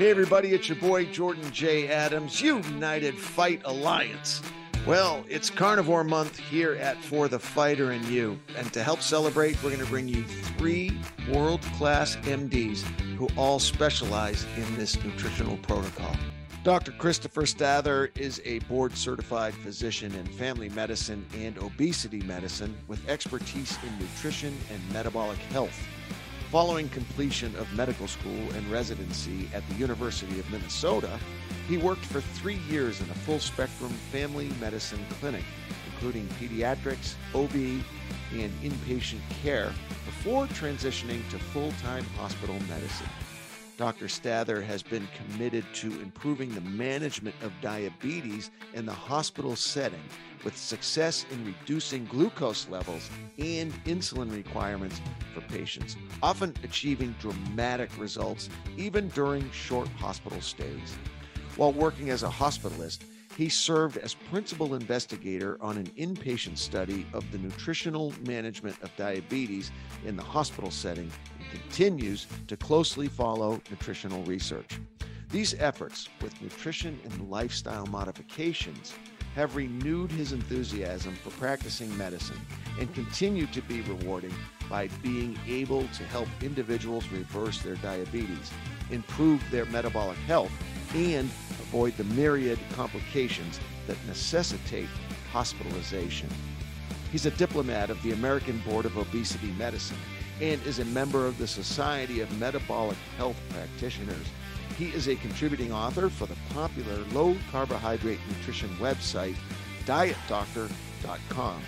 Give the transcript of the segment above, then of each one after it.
Hey, everybody, it's your boy Jordan J. Adams, United Fight Alliance. Well, it's Carnivore Month here at For the Fighter and You. And to help celebrate, we're going to bring you three world class MDs who all specialize in this nutritional protocol. Dr. Christopher Stather is a board certified physician in family medicine and obesity medicine with expertise in nutrition and metabolic health. Following completion of medical school and residency at the University of Minnesota, he worked for three years in a full spectrum family medicine clinic, including pediatrics, OB, and inpatient care, before transitioning to full time hospital medicine. Dr. Stather has been committed to improving the management of diabetes in the hospital setting with success in reducing glucose levels and insulin requirements for patients, often achieving dramatic results even during short hospital stays. While working as a hospitalist, he served as principal investigator on an inpatient study of the nutritional management of diabetes in the hospital setting continues to closely follow nutritional research. These efforts with nutrition and lifestyle modifications have renewed his enthusiasm for practicing medicine and continue to be rewarding by being able to help individuals reverse their diabetes, improve their metabolic health, and avoid the myriad complications that necessitate hospitalization. He's a diplomat of the American Board of Obesity Medicine and is a member of the Society of Metabolic Health Practitioners. He is a contributing author for the popular low carbohydrate nutrition website, dietdoctor.com.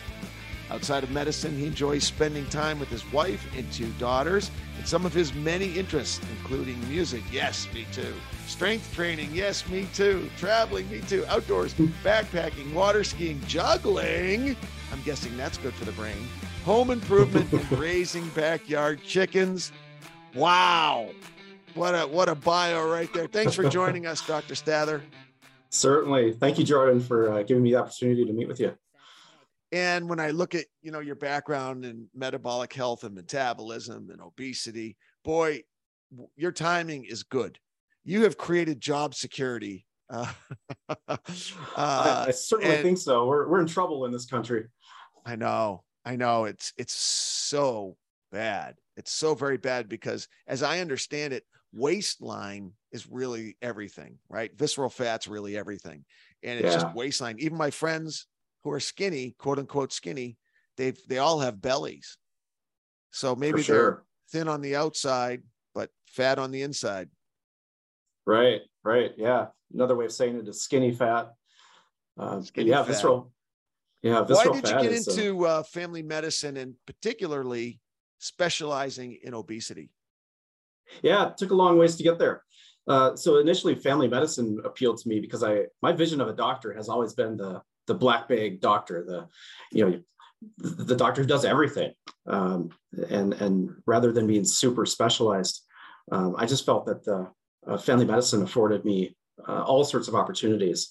Outside of medicine, he enjoys spending time with his wife and two daughters and some of his many interests, including music. Yes, me too. Strength training. Yes, me too. Traveling. Me too. Outdoors, backpacking, water skiing, juggling. I'm guessing that's good for the brain. Home improvement and raising backyard chickens. Wow. What a what a bio right there. Thanks for joining us, Dr. Stather. Certainly. Thank you, Jordan, for uh, giving me the opportunity to meet with you. And when I look at, you know, your background in metabolic health and metabolism and obesity, boy, your timing is good. You have created job security. Uh, uh, I, I, certainly and, think so. We're, we're in trouble in this country. I know. I know. It's it's so bad. It's so very bad because as I understand it, waistline is really everything, right? Visceral fat's really everything. And it's yeah. just waistline. Even my friends who are skinny, quote unquote skinny, they they all have bellies. So maybe sure. they're thin on the outside, but fat on the inside. Right, right. Yeah. Another way of saying it is skinny fat. Uh, skinny yeah, fat. visceral. Yeah, Why did you get into uh, family medicine and particularly specializing in obesity? Yeah, it took a long ways to get there. Uh, so initially, family medicine appealed to me because I my vision of a doctor has always been the the black bag doctor, the you know the doctor who does everything, um, and and rather than being super specialized, um, I just felt that the uh, family medicine afforded me uh, all sorts of opportunities.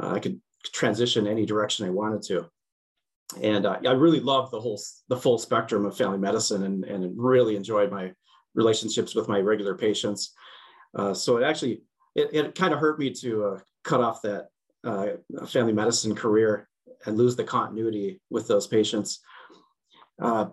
Uh, I could transition any direction I wanted to, and uh, I really loved the whole the full spectrum of family medicine, and and really enjoyed my relationships with my regular patients. Uh, so it actually it, it kind of hurt me to uh, cut off that uh, family medicine career and lose the continuity with those patients. Uh,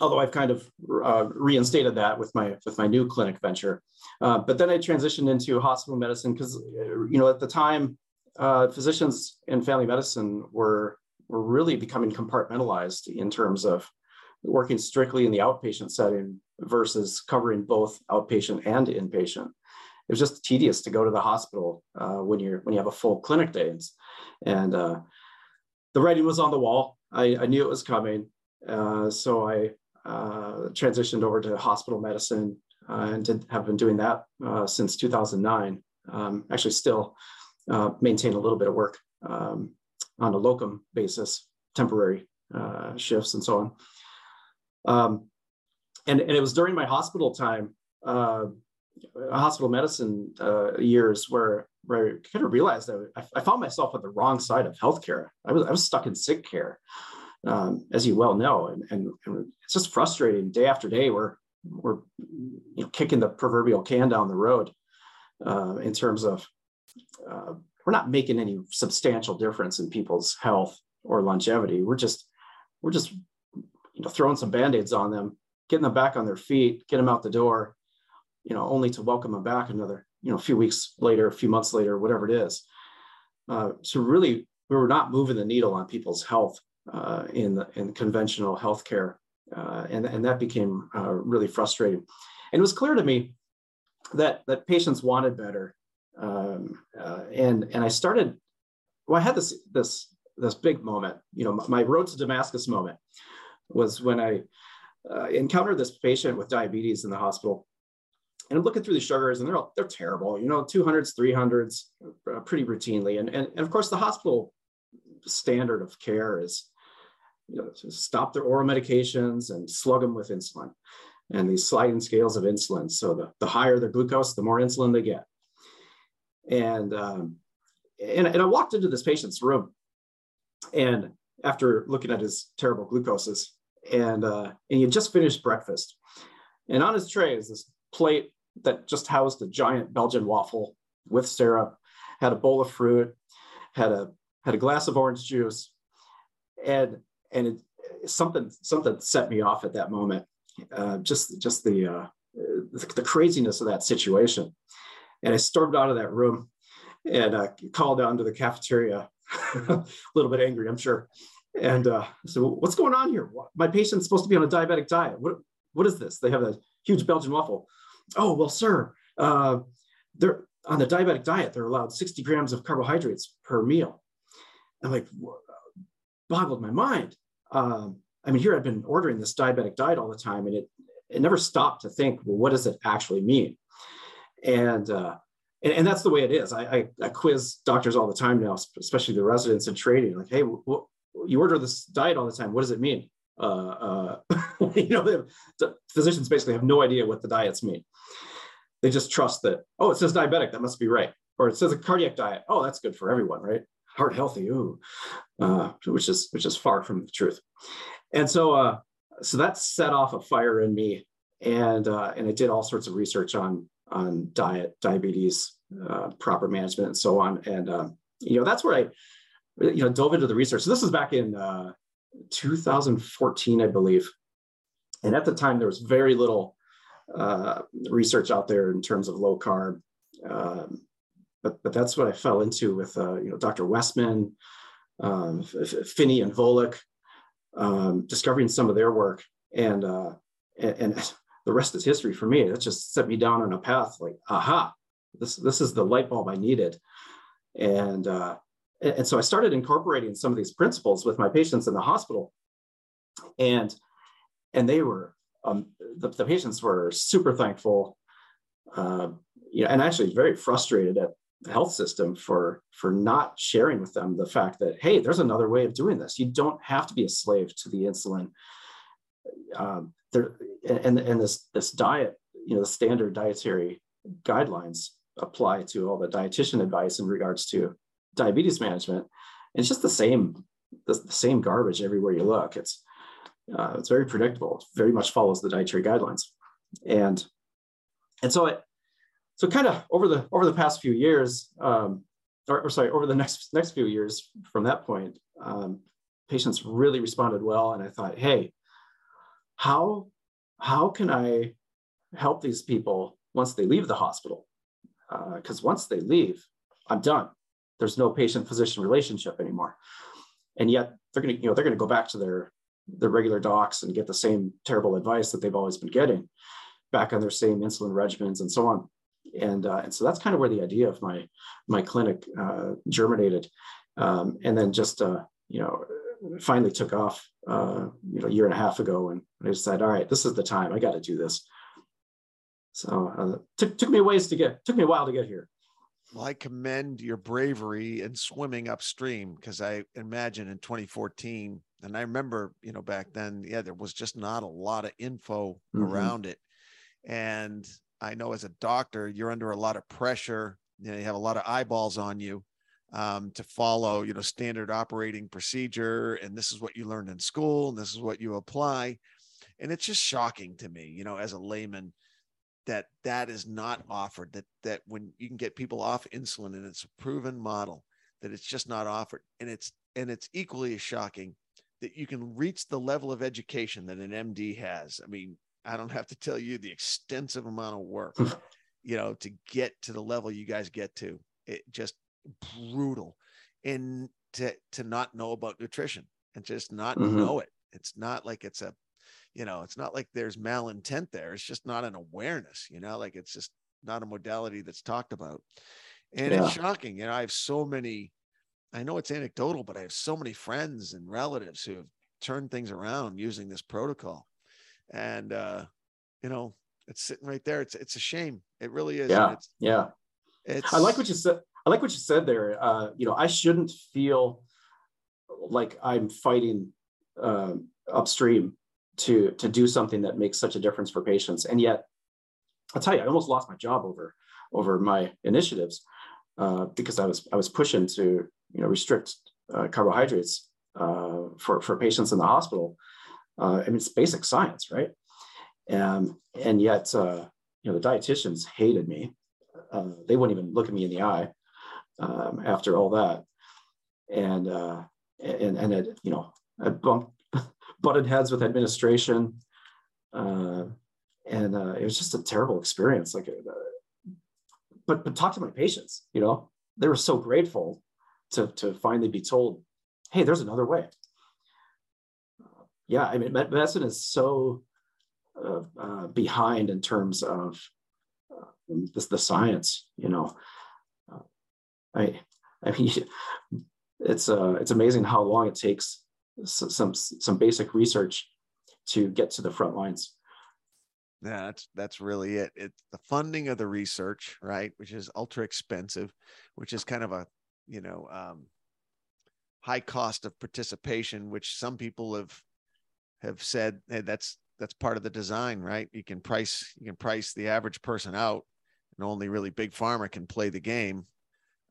although I've kind of uh, reinstated that with my with my new clinic venture, but then I transitioned into hospital medicine because you know at the time uh, physicians in family medicine were were really becoming compartmentalized in terms of working strictly in the outpatient setting versus covering both outpatient and inpatient it was just tedious to go to the hospital uh, when you're when you have a full clinic days, and uh, the writing was on the wall. I, I knew it was coming, uh, so I uh, transitioned over to hospital medicine uh, and did, have been doing that uh, since 2009. Um, actually, still maintain a little bit of work um, on a locum basis, temporary shifts and so on. Um, and, and it was during my hospital time uh, hospital medicine uh, years where where I kind of realized that I, I, found myself on the wrong side of healthcare. I was I was stuck in sick care, um, as you well know, and, and, and it's just frustrating day after day. We're we're you know, kicking the proverbial can down the road, uh, in terms of uh, we're not making any substantial difference in people's health or longevity. We're just we're just you know throwing some band-aids on them, getting them back on their feet, get them out the door, you know, only to welcome them back another you know a few weeks later, a few months later, whatever it is. Uh, so really, we were not moving the needle on people's health uh, in the, in conventional healthcare, uh, and and that became uh, really frustrating. And it was clear to me that that patients wanted better, um, uh, and and I started. Well, I had this this this big moment. You know, my road to Damascus moment was when I uh, encountered this patient with diabetes in the hospital and I'm looking through the sugars and they're all, they're terrible, you know, 200s, 300s, uh, pretty routinely. And, and, and of course, the hospital standard of care is, you know, to stop their oral medications and slug them with insulin and these sliding scales of insulin. So the, the higher the glucose, the more insulin they get. And, um, and, and I walked into this patient's room and after looking at his terrible glucoses and, uh, and he had just finished breakfast and on his tray is this plate that just housed a giant Belgian waffle with syrup, had a bowl of fruit, had a had a glass of orange juice, and and it, something something set me off at that moment. Uh, just just the, uh, the, the craziness of that situation, and I stormed out of that room and uh, called down to the cafeteria, a little bit angry, I'm sure. And uh, so, what's going on here? My patient's supposed to be on a diabetic diet. What what is this? They have a huge Belgian waffle oh, well, sir, uh, they're on the diabetic diet, they're allowed 60 grams of carbohydrates per meal. I'm like, boggled my mind. Um, I mean, here I've been ordering this diabetic diet all the time, and it it never stopped to think, well, what does it actually mean? And uh, and, and, that's the way it is. I, I, I, quiz doctors all the time now, especially the residents in training. Like, hey, you order this diet all the time. What does it mean? Uh, uh, you know, have, the physicians basically have no idea what the diets mean. They just trust that, oh, it says diabetic, that must be right. Or it says a cardiac diet. Oh, that's good for everyone, right? Heart healthy, ooh, uh, which is which is far from the truth. And so, uh, so that set off a fire in me, and uh, and I did all sorts of research on on diet, diabetes, uh, proper management, and so on. And um, you know, that's where I you know dove into the research. So this is back in uh, 2014, I believe. And at the time, there was very little uh, research out there in terms of low carb. Um, but, but that's what I fell into with uh, you know Dr. Westman, um, Phinney and Volek, um, discovering some of their work, and, uh, and, and the rest is history for me. That just set me down on a path like, aha, this this is the light bulb I needed, and uh, and so I started incorporating some of these principles with my patients in the hospital, and and they were um, the, the, patients were super thankful, uh, you know, and actually very frustrated at the health system for for not sharing with them the fact that hey, there's another way of doing this. You don't have to be a slave to the insulin. Um, there and and this this diet, you know, the standard dietary guidelines apply to all the dietitian advice in regards to diabetes management. It's just the same the, the same garbage everywhere you look. It's uh, it's very predictable. It very much follows the dietary guidelines, and and so it so kind of over the over the past few years, um, or, or, sorry, over the next next few years from that point, um, patients really responded well, and I thought, hey, how how can I help these people once they leave the hospital? Because uh, once they leave, I'm done. There's no patient physician relationship anymore, and yet they're going to you know they're going to go back to their the regular docs and get the same terrible advice that they've always been getting back on their same insulin regimens and so on. And, uh, and so that's kind of where the idea of my, my clinic uh, germinated. Um, and then just, uh, you know, finally took off, uh, you know, a year and a half ago. And I decided, all right, this is the time I got to do this. So uh, took, took me a ways to get, took me a while to get here. Well, I commend your bravery in swimming upstream because I imagine in 2014, and I remember, you know, back then, yeah, there was just not a lot of info mm-hmm. around it. And I know as a doctor, you're under a lot of pressure. You know, you have a lot of eyeballs on you um, to follow, you know, standard operating procedure. And this is what you learned in school, and this is what you apply. And it's just shocking to me, you know, as a layman, that that is not offered that that when you can get people off insulin and it's a proven model that it's just not offered and it's and it's equally as shocking that you can reach the level of education that an md has i mean i don't have to tell you the extensive amount of work you know to get to the level you guys get to it just brutal and to to not know about nutrition and just not mm-hmm. know it it's not like it's a you know, it's not like there's malintent there. It's just not an awareness, you know, like it's just not a modality that's talked about. And yeah. it's shocking. You know, I have so many, I know it's anecdotal, but I have so many friends and relatives who have turned things around using this protocol. And, uh, you know, it's sitting right there. It's, it's a shame. It really is. Yeah. It's, yeah. It's, I like what you said. I like what you said there. Uh, you know, I shouldn't feel like I'm fighting um, upstream to to do something that makes such a difference for patients. And yet, I'll tell you, I almost lost my job over over my initiatives uh, because I was I was pushing to you know restrict uh, carbohydrates uh, for for patients in the hospital. Uh, I mean, it's basic science, right? And and yet, uh, you know, the dietitians hated me. Uh, they wouldn't even look at me in the eye um, after all that. And and and it, you know, I bumped butted heads with administration. Uh, and uh, it was just a terrible experience. Like, uh, but but talk to my patients. You know, they were so grateful to to finally be told, "Hey, there's another way." Uh, yeah, I mean, medicine is so uh, uh, behind in terms of the, the science. You know, I I mean, it's uh, it's amazing how long it takes some some basic research to get to the front lines. Yeah, that's that's really it. It's the funding of the research, right, which is ultra expensive, which is kind of a you know um, high cost of participation, which some people have have said hey, that's that's part of the design, right? You can price you can price the average person out, and only really big pharma can play the game.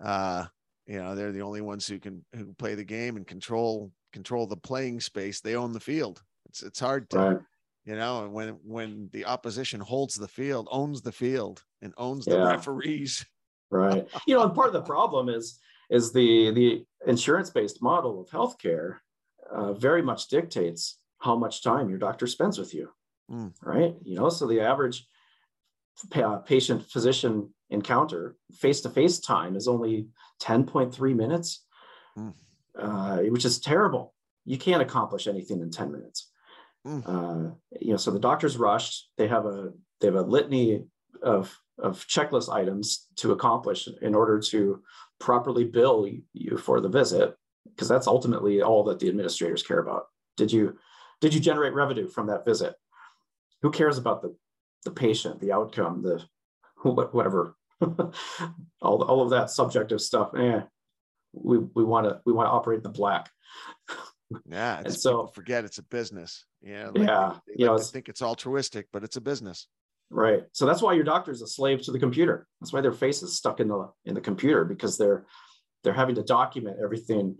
Uh, you know, they're the only ones who can who play the game and control control the playing space. They own the field. It's it's hard to, right. you know, when when the opposition holds the field, owns the field, and owns the yeah. referees. Right. You know, and part of the problem is is the the insurance based model of healthcare uh, very much dictates how much time your doctor spends with you. Mm. Right. You know, so the average uh, patient physician encounter face to face time is only 10.3 minutes. Mm uh, which is terrible. You can't accomplish anything in 10 minutes. Mm. Uh, you know, so the doctor's rushed. They have a they have a litany of of checklist items to accomplish in order to properly bill you for the visit, because that's ultimately all that the administrators care about. Did you did you generate revenue from that visit? Who cares about the the patient, the outcome, the whatever, all all of that subjective stuff? Eh, we we want to we want to operate in the black. Yeah, and so forget it's a business. Yeah, like yeah, you know, think it's altruistic, but it's a business. Right. So that's why your doctor is a slave to the computer. That's why their face is stuck in the in the computer because they're they're having to document everything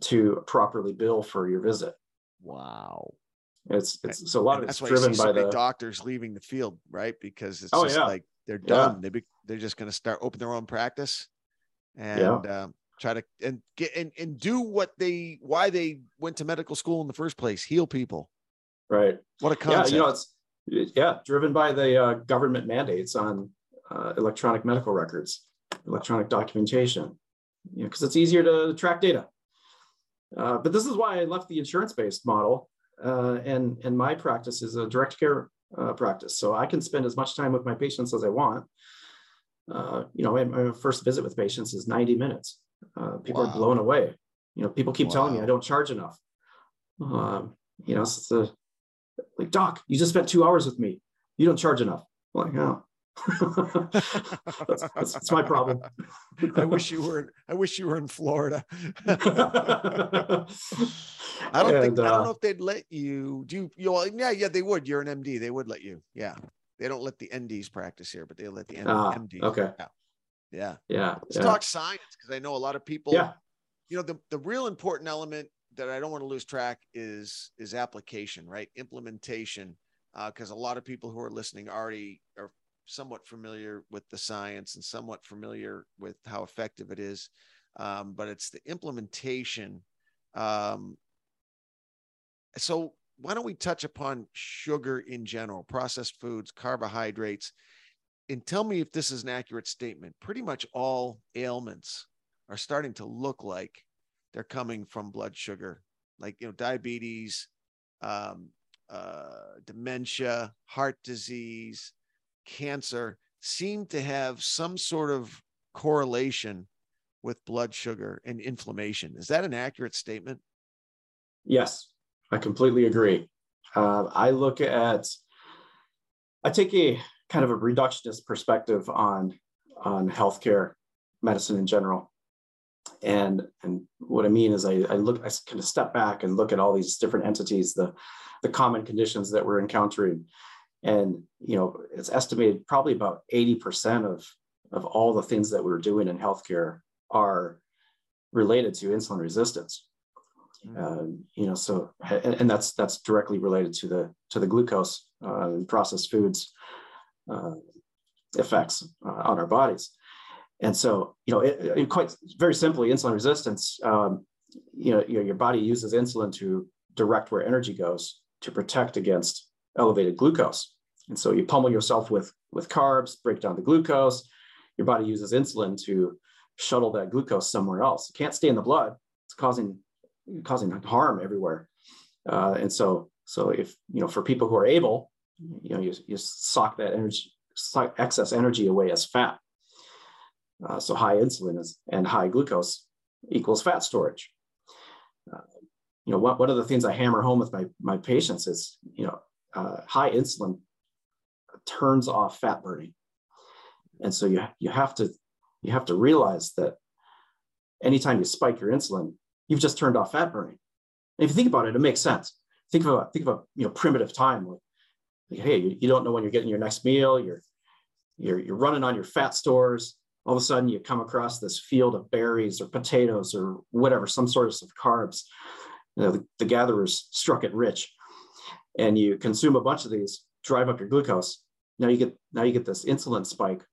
to properly bill for your visit. Wow. It's it's so a lot and of it's driven by the doctors leaving the field, right? Because it's oh, just yeah. like they're done. Yeah. They be, they're just going to start open their own practice, and yeah. um, try to and get and, and do what they why they went to medical school in the first place heal people right what a concept yeah you know it's yeah driven by the uh, government mandates on uh, electronic medical records electronic documentation you know because it's easier to track data uh, but this is why i left the insurance based model uh, and and my practice is a direct care uh, practice so i can spend as much time with my patients as i want uh, you know, my, first visit with patients is 90 minutes. Uh, people wow. are blown away. You know, people keep wow. telling me I don't charge enough. Um, you know, it's a, like, doc, you just spent two hours with me. You don't charge enough. I'm like, oh. that's, that's, that's, my problem. I wish you were. I wish you were in Florida. I don't and, think. Uh, I don't uh, know if they'd let you do. You, know, yeah, yeah, they would. You're an MD. They would let you. Yeah, they don't let the NDs practice here, but they let the MD. Uh, MDs. Okay. Yeah. Yeah. Yeah. Let's yeah. talk science because I know a lot of people. Yeah. You know, the, the real important element that I don't want to lose track is is application, right? Implementation. Because uh, a lot of people who are listening already are somewhat familiar with the science and somewhat familiar with how effective it is. Um, but it's the implementation. Um, so why don't we touch upon sugar in general, processed foods, carbohydrates, and tell me if this is an accurate statement. Pretty much all ailments are starting to look like they're coming from blood sugar, like you know diabetes, um, uh, dementia, heart disease, cancer seem to have some sort of correlation with blood sugar and inflammation. Is that an accurate statement? Yes, I completely agree. Uh, I look at, I take a kind of a reductionist perspective on on healthcare, medicine in general, and and what I mean is I, I look, I kind of step back and look at all these different entities, the the common conditions that we're encountering, and you know it's estimated probably about eighty percent of of all the things that we're doing in healthcare are related to insulin resistance uh, you know, so and, and, that's that's directly related to the to the glucose uh, processed foods uh, effects uh, on our bodies. And so, you know, it, it quite very simply, insulin resistance. Um, you know, your, your body uses insulin to direct where energy goes to protect against elevated glucose. And so, you pummel yourself with with carbs, break down the glucose. Your body uses insulin to shuttle that glucose somewhere else. It can't stay in the blood. It's causing causing harm everywhere. Uh, and so, so if you know, for people who are able, you know, you, you sock that energy, sock excess energy away as fat. Uh, so high insulin is, and high glucose equals fat storage. Uh, you know, what, one of the things I hammer home with my, my patients is, you know, uh, high insulin turns off fat burning. And so you, you have to, you have to realize that anytime you spike your insulin, you've just turned off fat burning. And if you think about it, it makes sense. Think of a think of a you know primitive time like, hey, you, you don't know when you're getting your next meal. You're you're you're running on your fat stores. All of a sudden, you come across this field of berries or potatoes or whatever, some source of carbs. You know, the, the gatherers struck it rich, and you consume a bunch of these, drive up your glucose. Now you get now you get this insulin spike.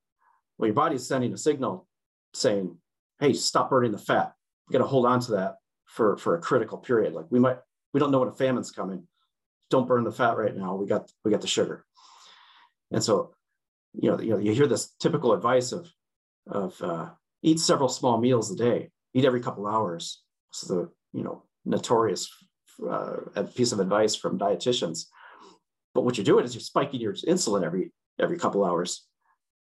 Well, your body's sending a signal saying, "Hey, stop burning the fat. You got to hold on to that for for a critical period. Like we might we don't know when a famine's coming. Don't burn the fat right now. We got we got the sugar. And so, you know, you know, you hear this typical advice of of uh, eat several small meals a day, eat every couple hours. So the you know notorious uh, piece of advice from dietitians. But what you're doing is you're spiking your insulin every every couple hours.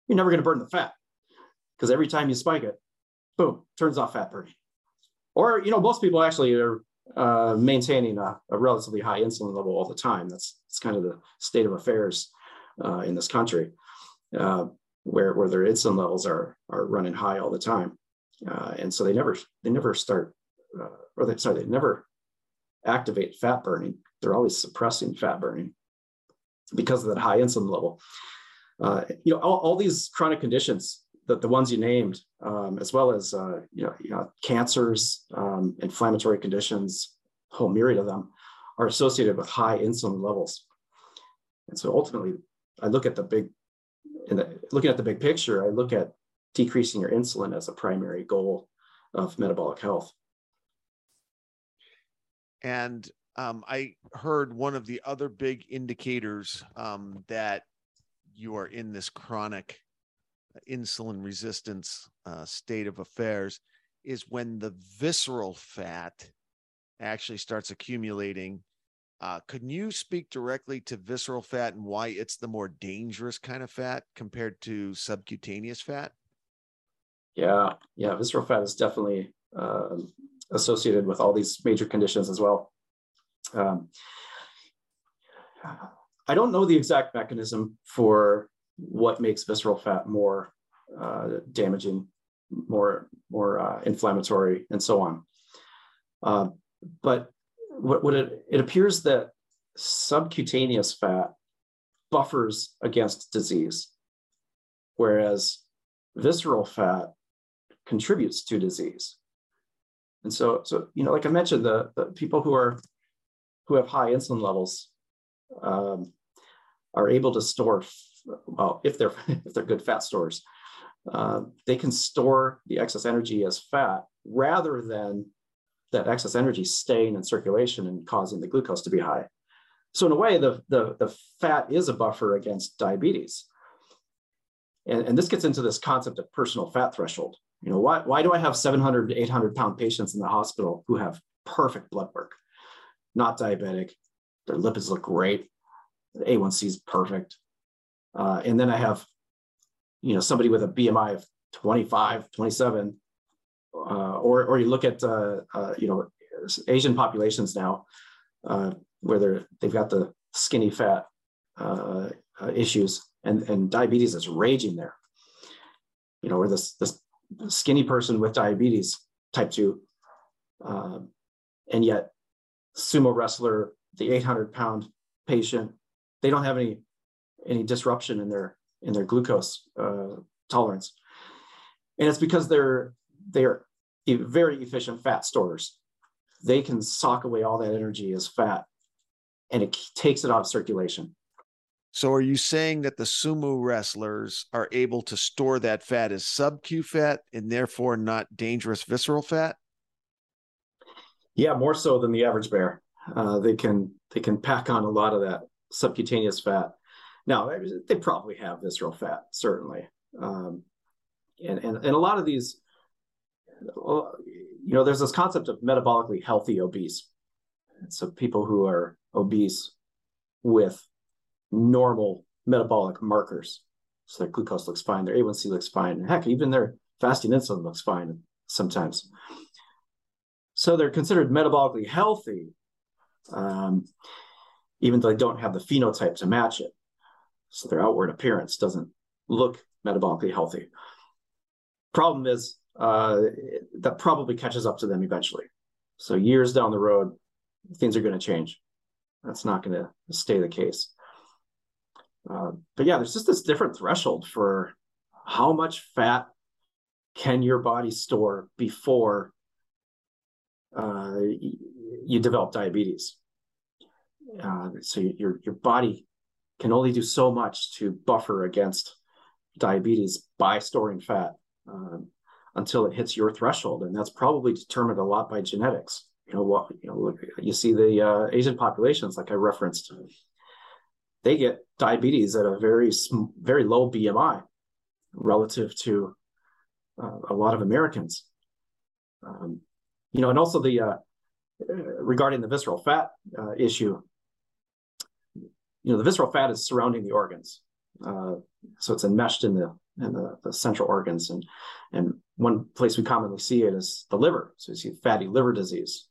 You're never going to burn the fat because every time you spike it, boom, turns off fat burning or you know most people actually are uh, maintaining a, a, relatively high insulin level all the time. That's, that's kind of the state of affairs uh, in this country uh, where, where their insulin levels are, are running high all the time. Uh, and so they never they never start uh, or they sorry they never activate fat burning. They're always suppressing fat burning because of that high insulin level. Uh, you know all, all these chronic conditions the, the ones you named, um, as well as uh, you, know, you know, cancers, um, inflammatory conditions, whole myriad of them, are associated with high insulin levels. And so ultimately, I look at the big, in the, looking at the big picture, I look at decreasing your insulin as a primary goal of metabolic health. And um, I heard one of the other big indicators um, that you are in this chronic insulin resistance uh, state of affairs is when the visceral fat actually starts accumulating. Uh, can you speak directly to visceral fat and why it's the more dangerous kind of fat compared to subcutaneous fat? Yeah, yeah, visceral fat is definitely uh, associated with all these major conditions as well. Um, I don't know the exact mechanism for what makes visceral fat more uh, damaging, more more uh, inflammatory, and so on. Uh, but what, what it, it appears that subcutaneous fat buffers against disease, whereas visceral fat contributes to disease. And so, so you know, like I mentioned, the, the people who are who have high insulin levels um, are able to store well, if they're if they're good fat stores, uh, they can store the excess energy as fat rather than that excess energy staying in circulation and causing the glucose to be high. So in a way, the, the, the fat is a buffer against diabetes. And, and this gets into this concept of personal fat threshold. You know, why, why do I have 700, to 800 pound patients in the hospital who have perfect blood work, not diabetic, their lipids look great, the A1C is perfect. Uh, and then I have, you know, somebody with a BMI of 25, 27, uh, or, or you look at, uh, uh you know, Asian populations now, uh, where they're, they've got the skinny fat uh, issues and, and diabetes is raging there. You know, where this, this skinny person with diabetes type 2 um, and yet sumo wrestler the 800 pound patient they don't have any any disruption in their in their glucose uh, tolerance and it's because they're they're very efficient fat stores they can sock away all that energy as fat and it takes it out of circulation so are you saying that the sumo wrestlers are able to store that fat as sub-Q fat and therefore not dangerous visceral fat? Yeah, more so than the average bear. Uh, they can they can pack on a lot of that subcutaneous fat. Now they probably have visceral fat, certainly, um, and, and and a lot of these, you know, there's this concept of metabolically healthy obese. So people who are obese with normal metabolic markers. So their glucose looks fine, their A1C looks fine, and heck, even their fasting insulin looks fine sometimes. So they're considered metabolically healthy, um, even though they don't have the phenotype to match it. So their outward appearance doesn't look metabolically healthy. Problem is uh, that probably catches up to them eventually. So years down the road, things are going to change. That's not going to stay the case. Uh, but yeah, there's just this different threshold for how much fat can your body store before uh, you develop diabetes. Uh, so your your body can only do so much to buffer against diabetes by storing fat um, until it hits your threshold, and that's probably determined a lot by genetics. You know what? You know, you see the uh, Asian populations, like I referenced they get diabetes at a very very low BMI relative to uh, a lot of Americans. Um, you know, and also the uh, regarding the visceral fat uh, issue. You know, the visceral fat is surrounding the organs, uh, so it's enmeshed in the in the, the, central organs, and and one place we commonly see it is the liver. So you see fatty liver disease.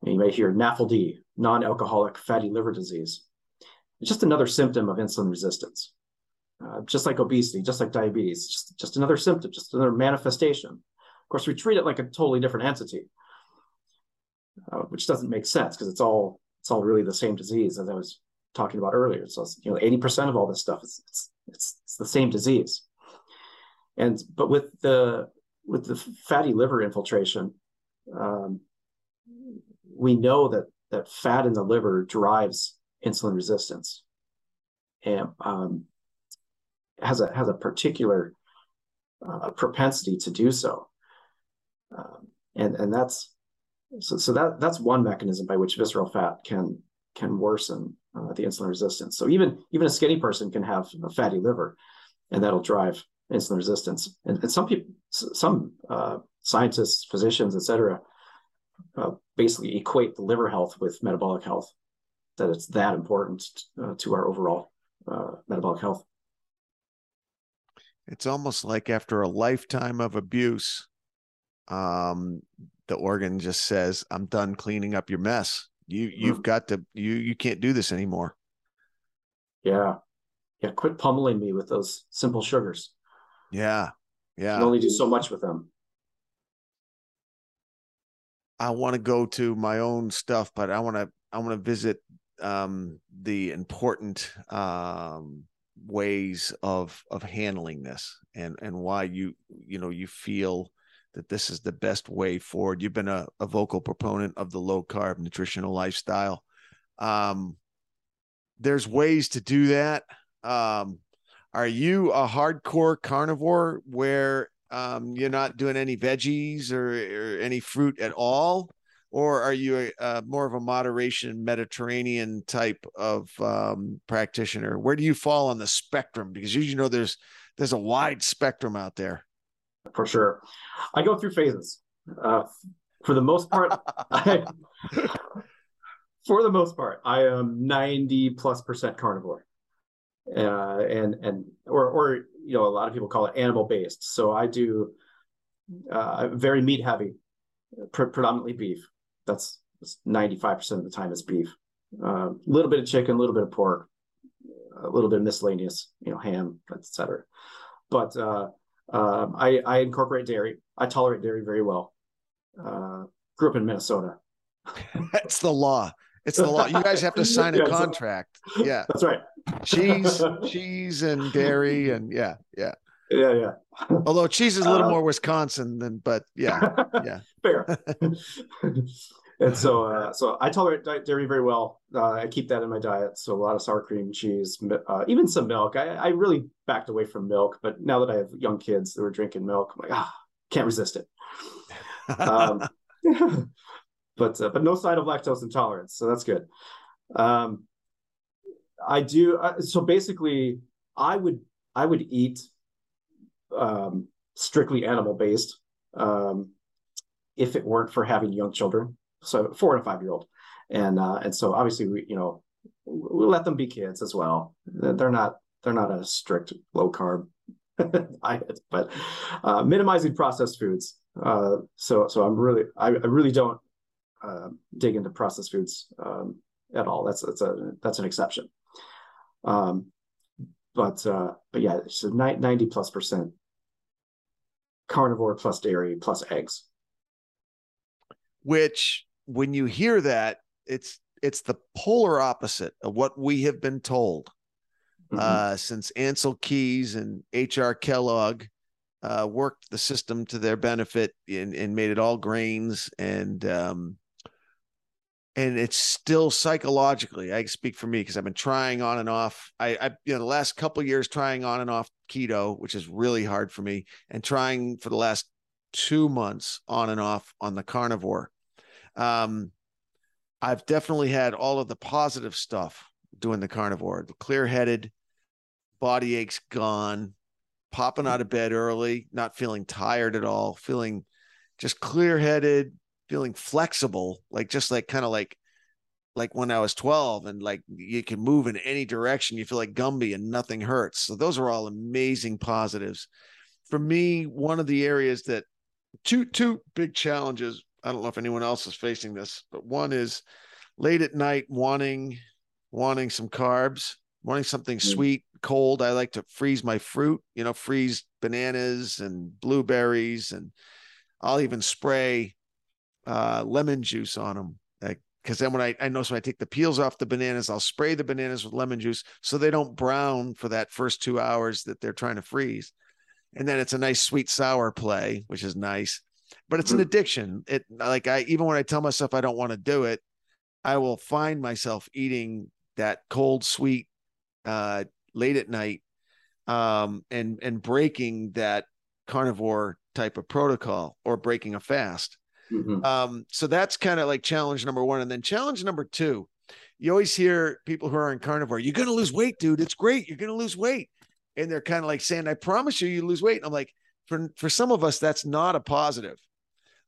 And you may hear NAFLD, non-alcoholic fatty liver disease. It's just another symptom of insulin resistance. Uh, just like obesity, just like diabetes, just, just another symptom, just another manifestation. Of course, we treat it like a totally different entity, uh, which doesn't make sense because it's all it's all really the same disease as I was talking about earlier. So you know, eighty percent of all this stuff is it's, it's it's the same disease. And but with the with the fatty liver infiltration, um, we know that that fat in the liver drives insulin resistance and um, has a has a particular uh, propensity to do so um, and and that's so so that that's one mechanism by which visceral fat can can worsen uh, the insulin resistance so even even a skinny person can have a fatty liver and that'll drive insulin resistance and, and some people some uh, scientists physicians etc uh, basically equate the liver health with metabolic health that it's that important uh, to our overall uh, metabolic health. It's almost like after a lifetime of abuse, um, the organ just says, "I'm done cleaning up your mess. You you've mm-hmm. got to you you can't do this anymore." Yeah, yeah. Quit pummeling me with those simple sugars. Yeah, yeah. You only do so much with them. I want to go to my own stuff, but I want to I want to visit um, the important um, ways of of handling this and and why you you know you feel that this is the best way forward. You've been a, a vocal proponent of the low carb nutritional lifestyle. Um, there's ways to do that. Um, are you a hardcore carnivore where um, you're not doing any veggies or, or, any fruit at all? Or are you a, a more of a moderation Mediterranean type of um, practitioner? Where do you fall on the spectrum? Because you know there's there's a wide spectrum out there. For sure, I go through phases. Uh, for the most part, I, for the most part, I am 90 plus percent carnivore. Uh, and and or or you know a lot of people call it animal based. So I do uh, very meat heavy, pre- predominantly beef. That's 95 percent of the time is beef. A uh, little bit of chicken, a little bit of pork, a little bit of miscellaneous, you know, ham, etc. But uh, um, I, I incorporate dairy. I tolerate dairy very well. Uh, grew up in Minnesota. That's the law. It's the law. You guys have to sign a contract. Yeah, that's right. cheese, cheese, and dairy, and yeah, yeah, yeah, yeah. Although cheese is a little uh, more Wisconsin than, but yeah, yeah, fair. And so, uh, so I tolerate dairy very well. Uh, I keep that in my diet. So a lot of sour cream, cheese, uh, even some milk. I, I really backed away from milk, but now that I have young kids that were drinking milk, I'm like, ah, can't resist it. Um, but uh, but no sign of lactose intolerance, so that's good. Um, I do uh, so basically, I would I would eat um, strictly animal based um, if it weren't for having young children, so four and five year old, and uh, and so obviously we you know we let them be kids as well. They're not they're not a strict low carb diet, but uh, minimizing processed foods. Uh, so so I'm really I, I really don't uh, dig into processed foods um, at all. That's that's a that's an exception. Um, but uh, but yeah, so ninety plus percent carnivore plus dairy plus eggs. Which, when you hear that, it's it's the polar opposite of what we have been told mm-hmm. uh, since Ancel Keys and H.R. Kellogg uh, worked the system to their benefit and, and made it all grains and um, and it's still psychologically i speak for me because i've been trying on and off i i you know the last couple years trying on and off keto which is really hard for me and trying for the last two months on and off on the carnivore um i've definitely had all of the positive stuff doing the carnivore the clear-headed body aches gone popping out of bed early not feeling tired at all feeling just clear-headed feeling flexible, like just like kind of like like when I was 12 and like you can move in any direction. You feel like Gumby and nothing hurts. So those are all amazing positives. For me, one of the areas that two two big challenges. I don't know if anyone else is facing this, but one is late at night wanting wanting some carbs, wanting something mm-hmm. sweet, cold. I like to freeze my fruit, you know, freeze bananas and blueberries and I'll even spray uh, lemon juice on them. Because then when I, I know, so I take the peels off the bananas, I'll spray the bananas with lemon juice so they don't brown for that first two hours that they're trying to freeze. And then it's a nice sweet sour play, which is nice, but it's an mm. addiction. It like I even when I tell myself I don't want to do it, I will find myself eating that cold sweet uh, late at night um, and and breaking that carnivore type of protocol or breaking a fast Mm-hmm. Um, so that's kind of like challenge number one. And then challenge number two, you always hear people who are in carnivore, you're going to lose weight, dude. It's great. You're going to lose weight. And they're kind of like saying, I promise you, you lose weight. And I'm like, for, for some of us, that's not a positive.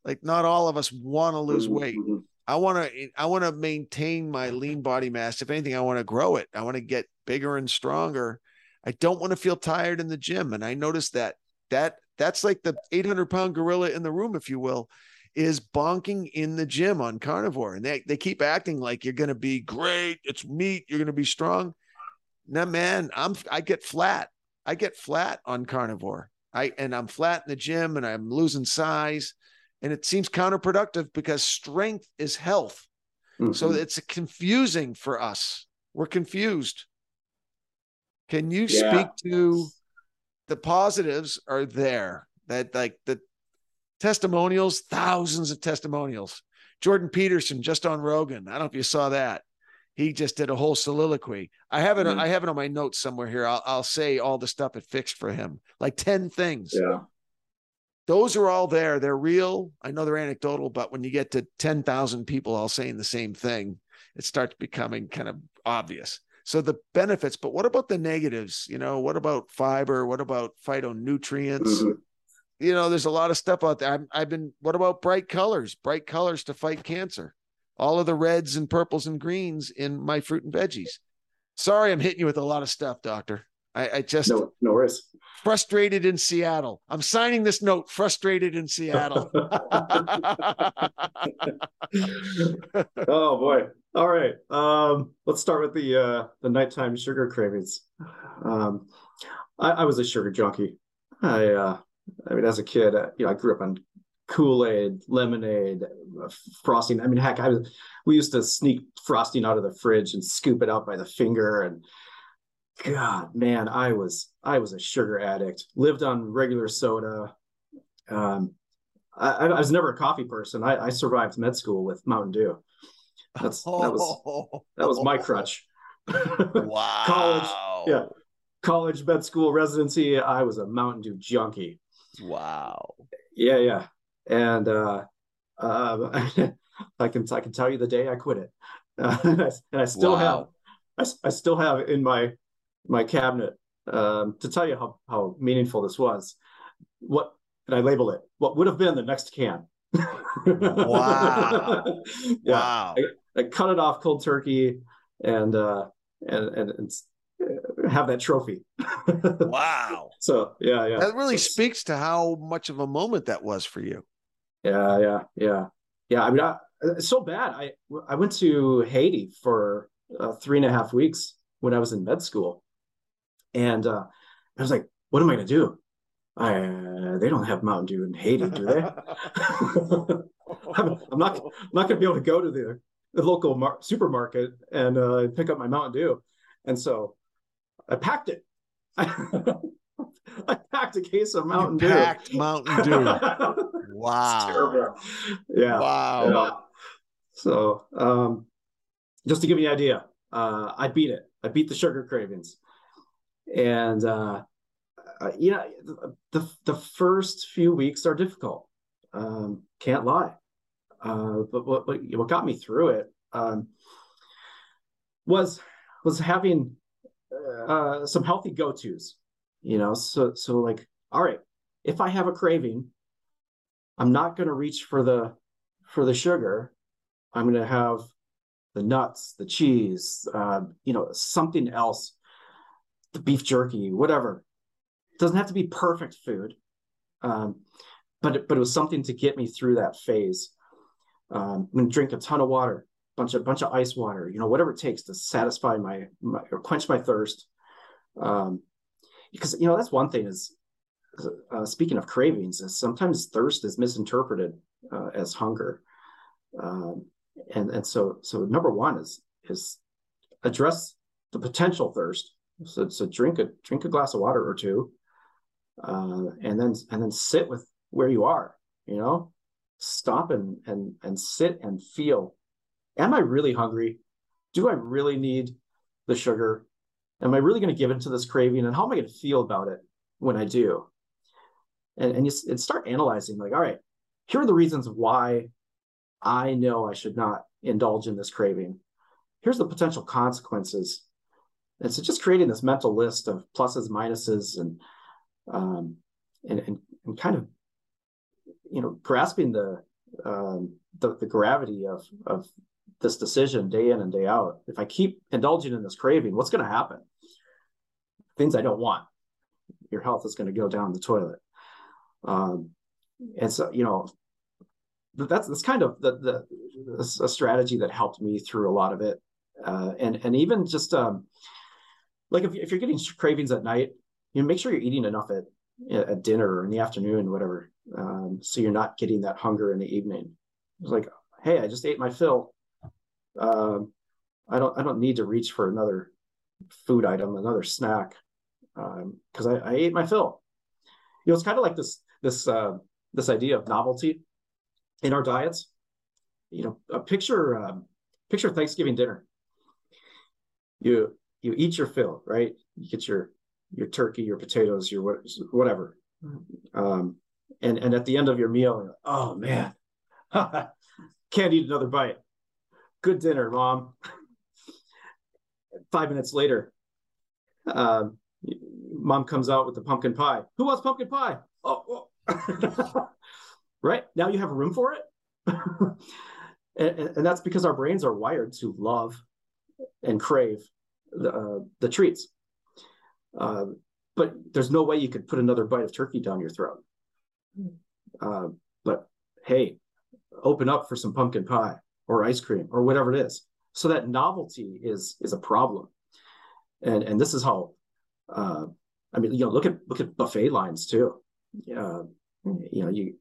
Like not all of us want to lose weight. Mm-hmm. I want to, I want to maintain my lean body mass. If anything, I want to grow it. I want to get bigger and stronger. I don't want to feel tired in the gym. And I noticed that that that's like the 800 pound gorilla in the room, if you will is bonking in the gym on carnivore. And they, they keep acting like you're going to be great. It's meat. You're going to be strong. No, man, I'm, I get flat. I get flat on carnivore. I, and I'm flat in the gym and I'm losing size. And it seems counterproductive because strength is health. Mm-hmm. So it's confusing for us. We're confused. Can you yeah. speak to the positives are there that like the testimonials, thousands of testimonials. Jordan Peterson just on Rogan. I don't know if you saw that. He just did a whole soliloquy. I have it. Mhm. I have it on my notes somewhere here. I'll, I'll say all the stuff it fixed for him, like ten things. Yeah. Those are all there. They're real. I know they're anecdotal, but when you get to ten thousand people all saying the same thing, it starts becoming kind of obvious. So the benefits, but what about the negatives? You know, what about fiber? What about phytonutrients? Mhm. You know, there's a lot of stuff out there. I'm, I've been. What about bright colors? Bright colors to fight cancer. All of the reds and purples and greens in my fruit and veggies. Sorry, I'm hitting you with a lot of stuff, doctor. I, I just No, no worries. frustrated in Seattle. I'm signing this note. Frustrated in Seattle. oh boy. All right. Um, let's start with the uh the nighttime sugar cravings. Um I, I was a sugar junkie. I uh I mean as a kid, uh, you know, I grew up on Kool-Aid, lemonade, uh, frosting. I mean, heck, I was we used to sneak frosting out of the fridge and scoop it out by the finger and God, man, I was I was a sugar addict. Lived on regular soda. Um, I, I was never a coffee person. I, I survived med school with Mountain Dew. That's that was that was my crutch. wow. College, yeah. College, med school, residency. I was a Mountain Dew junkie. Wow. Yeah, yeah, and uh, uh, I can I can tell you the day I quit it, uh, and, I, and I still Wow. have I, I still have in my my cabinet um, to tell you how how meaningful this was. What and I label it what would have been the next can. Wow. yeah, Wow. I cut it off cold turkey and uh and and, and uh, have that trophy. Wow. So yeah, yeah. That really So- speaks to how much of a moment that was for you. Yeah, yeah, yeah, yeah. I mean, I, it's so bad. I I went to Haiti for uh, three and a half weeks when I was in med school, and uh, I was like, "What am I going to do? I they don't have Mountain Dew in Haiti, do they? I'm, I'm not I'm not going to be able to go to the, the local mar- supermarket and uh, pick up my Mountain Dew, and so I packed it. I packed a case of Mountain You Dew. packed Mountain Dew. Wow. terrible. Yeah. Wow. Yeah. So, um, just to give you an idea, uh, I beat it. I beat the sugar cravings, and uh, uh, you know, the the first few weeks are difficult. Um, can't lie. Uh, but what, what what got me through it um, was was having uh, some healthy go tos. You know, so so like, all right, if I have a craving, I'm not going to reach for the for the sugar. I'm going to have the nuts, the cheese, uh, you know, something else, the beef jerky, whatever. It doesn't have to be perfect food, um, but but it was something to get me through that phase. Um, I'm going to drink a ton of water, bunch of bunch of ice water, you know, whatever it takes to satisfy my, my or quench my thirst. Um, because you know that's one thing is uh, speaking of cravings, is sometimes thirst is misinterpreted uh, as hunger, um, and and so so number one is is address the potential thirst. So so drink a drink a glass of water or two, uh, and then and then sit with where you are. You know, stop and and and sit and feel. Am I really hungry? Do I really need the sugar? Am I really going to give into this craving? And how am I going to feel about it when I do? and, and you and start analyzing like all right here are the reasons why i know i should not indulge in this craving here's the potential consequences and so just creating this mental list of pluses minuses and um and and, and kind of you know grasping the um the, the gravity of of this decision day in and day out if i keep indulging in this craving what's going to happen things i don't want your health is going to go down the toilet um, and so, you know, that's that's kind of the the a strategy that helped me through a lot of it. Uh, and and even just um, like if if you're getting cravings at night, you know, make sure you're eating enough at at dinner or in the afternoon, whatever, um, so you're not getting that hunger in the evening. It's like, hey, I just ate my fill. Um, I don't I don't need to reach for another food item, another snack, because I, I ate my fill. You know, it's kind of like this this uh, this idea of novelty in our diets. You know, a picture um, picture Thanksgiving dinner. you you eat your fill, right? You get your your turkey, your potatoes, your whatever, um, and and at the end of your meal, like, oh man, can't eat another bite. Good dinner, mom. Five minutes later, um, mom comes out with the pumpkin pie. Who wants pumpkin pie? Oh, oh. right now you have room for it, and, and, that's because our brains are wired to love and crave the, uh, the treats. Uh, but there's no way you could put another bite of turkey down your throat. Uh, but hey, open up for some pumpkin pie or ice cream or whatever it is. So that novelty is is a problem, and and this is how. Uh, I mean, you know, look at look at buffet lines too. Uh, you know, you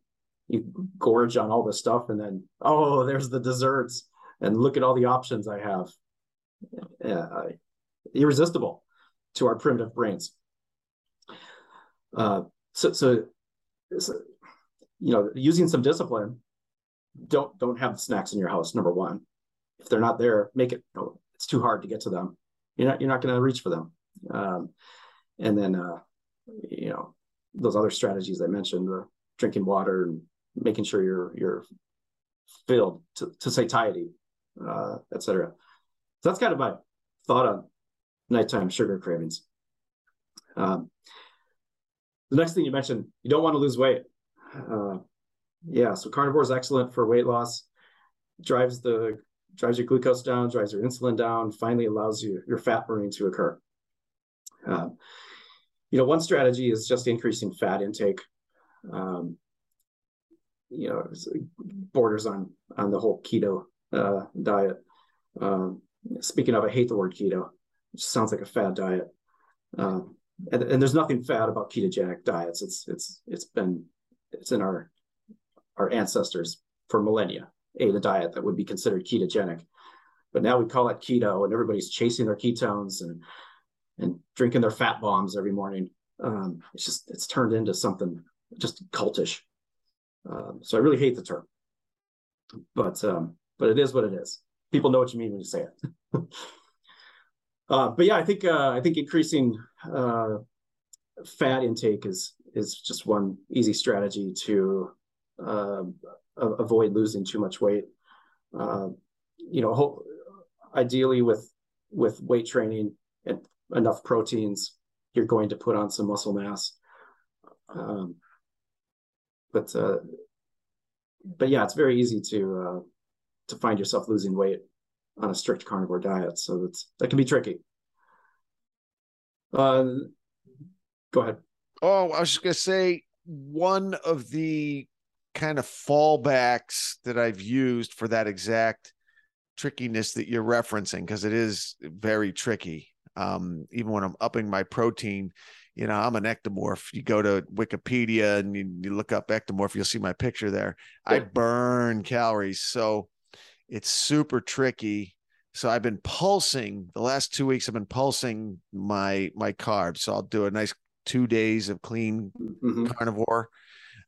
you gorge on all this stuff, and then oh, there's the desserts, and look at all the options I have. Uh, irresistible to our primitive brains. Uh, so, so, so, you know, using some discipline, don't don't have snacks in your house. Number one, if they're not there, make it. Know, it's too hard to get to them. You're not you're not going to reach for them. Um, and then, uh, you know, those other strategies I mentioned, the drinking water and making sure you're you're filled to, to satiety, uh, etc. So that's kind of my thought on nighttime sugar cravings. Um, the next thing you mentioned, you don't want to lose weight. Uh, yeah, so carnivore is excellent for weight loss. Drives the drives your glucose down, drives your insulin down. Finally, allows you your fat burning to occur. Um, you know, one strategy is just increasing fat intake. Um, you know, borders on on the whole keto uh, diet. Um, speaking of, I hate the word keto. It sounds like a fad diet. Um, and, and there's nothing fad about ketogenic diets. It's it's it's been it's in our our ancestors for millennia ate a diet that would be considered ketogenic. But now we call it keto, and everybody's chasing their ketones and and drinking their fat bombs every morning. Um, it's just it's turned into something just cultish. Um, so I really hate the term, but um, but it is what it is. People know what you mean when you say it. uh, but yeah, I think uh, I think increasing uh, fat intake is is just one easy strategy to uh, avoid losing too much weight. Uh, you know, ideally with with weight training and enough proteins, you're going to put on some muscle mass. Um, but uh, but yeah, it's very easy to uh, to find yourself losing weight on a strict carnivore diet. So that's that can be tricky. Uh, go ahead. Oh, I was just gonna say one of the kind of fallbacks that I've used for that exact trickiness that you're referencing because it is very tricky. Um, even when I'm upping my protein, you know, I'm an ectomorph. You go to Wikipedia and you, you look up ectomorph, you'll see my picture there. Yeah. I burn calories, so it's super tricky. So I've been pulsing the last two weeks. I've been pulsing my my carbs. So I'll do a nice two days of clean mm-hmm. carnivore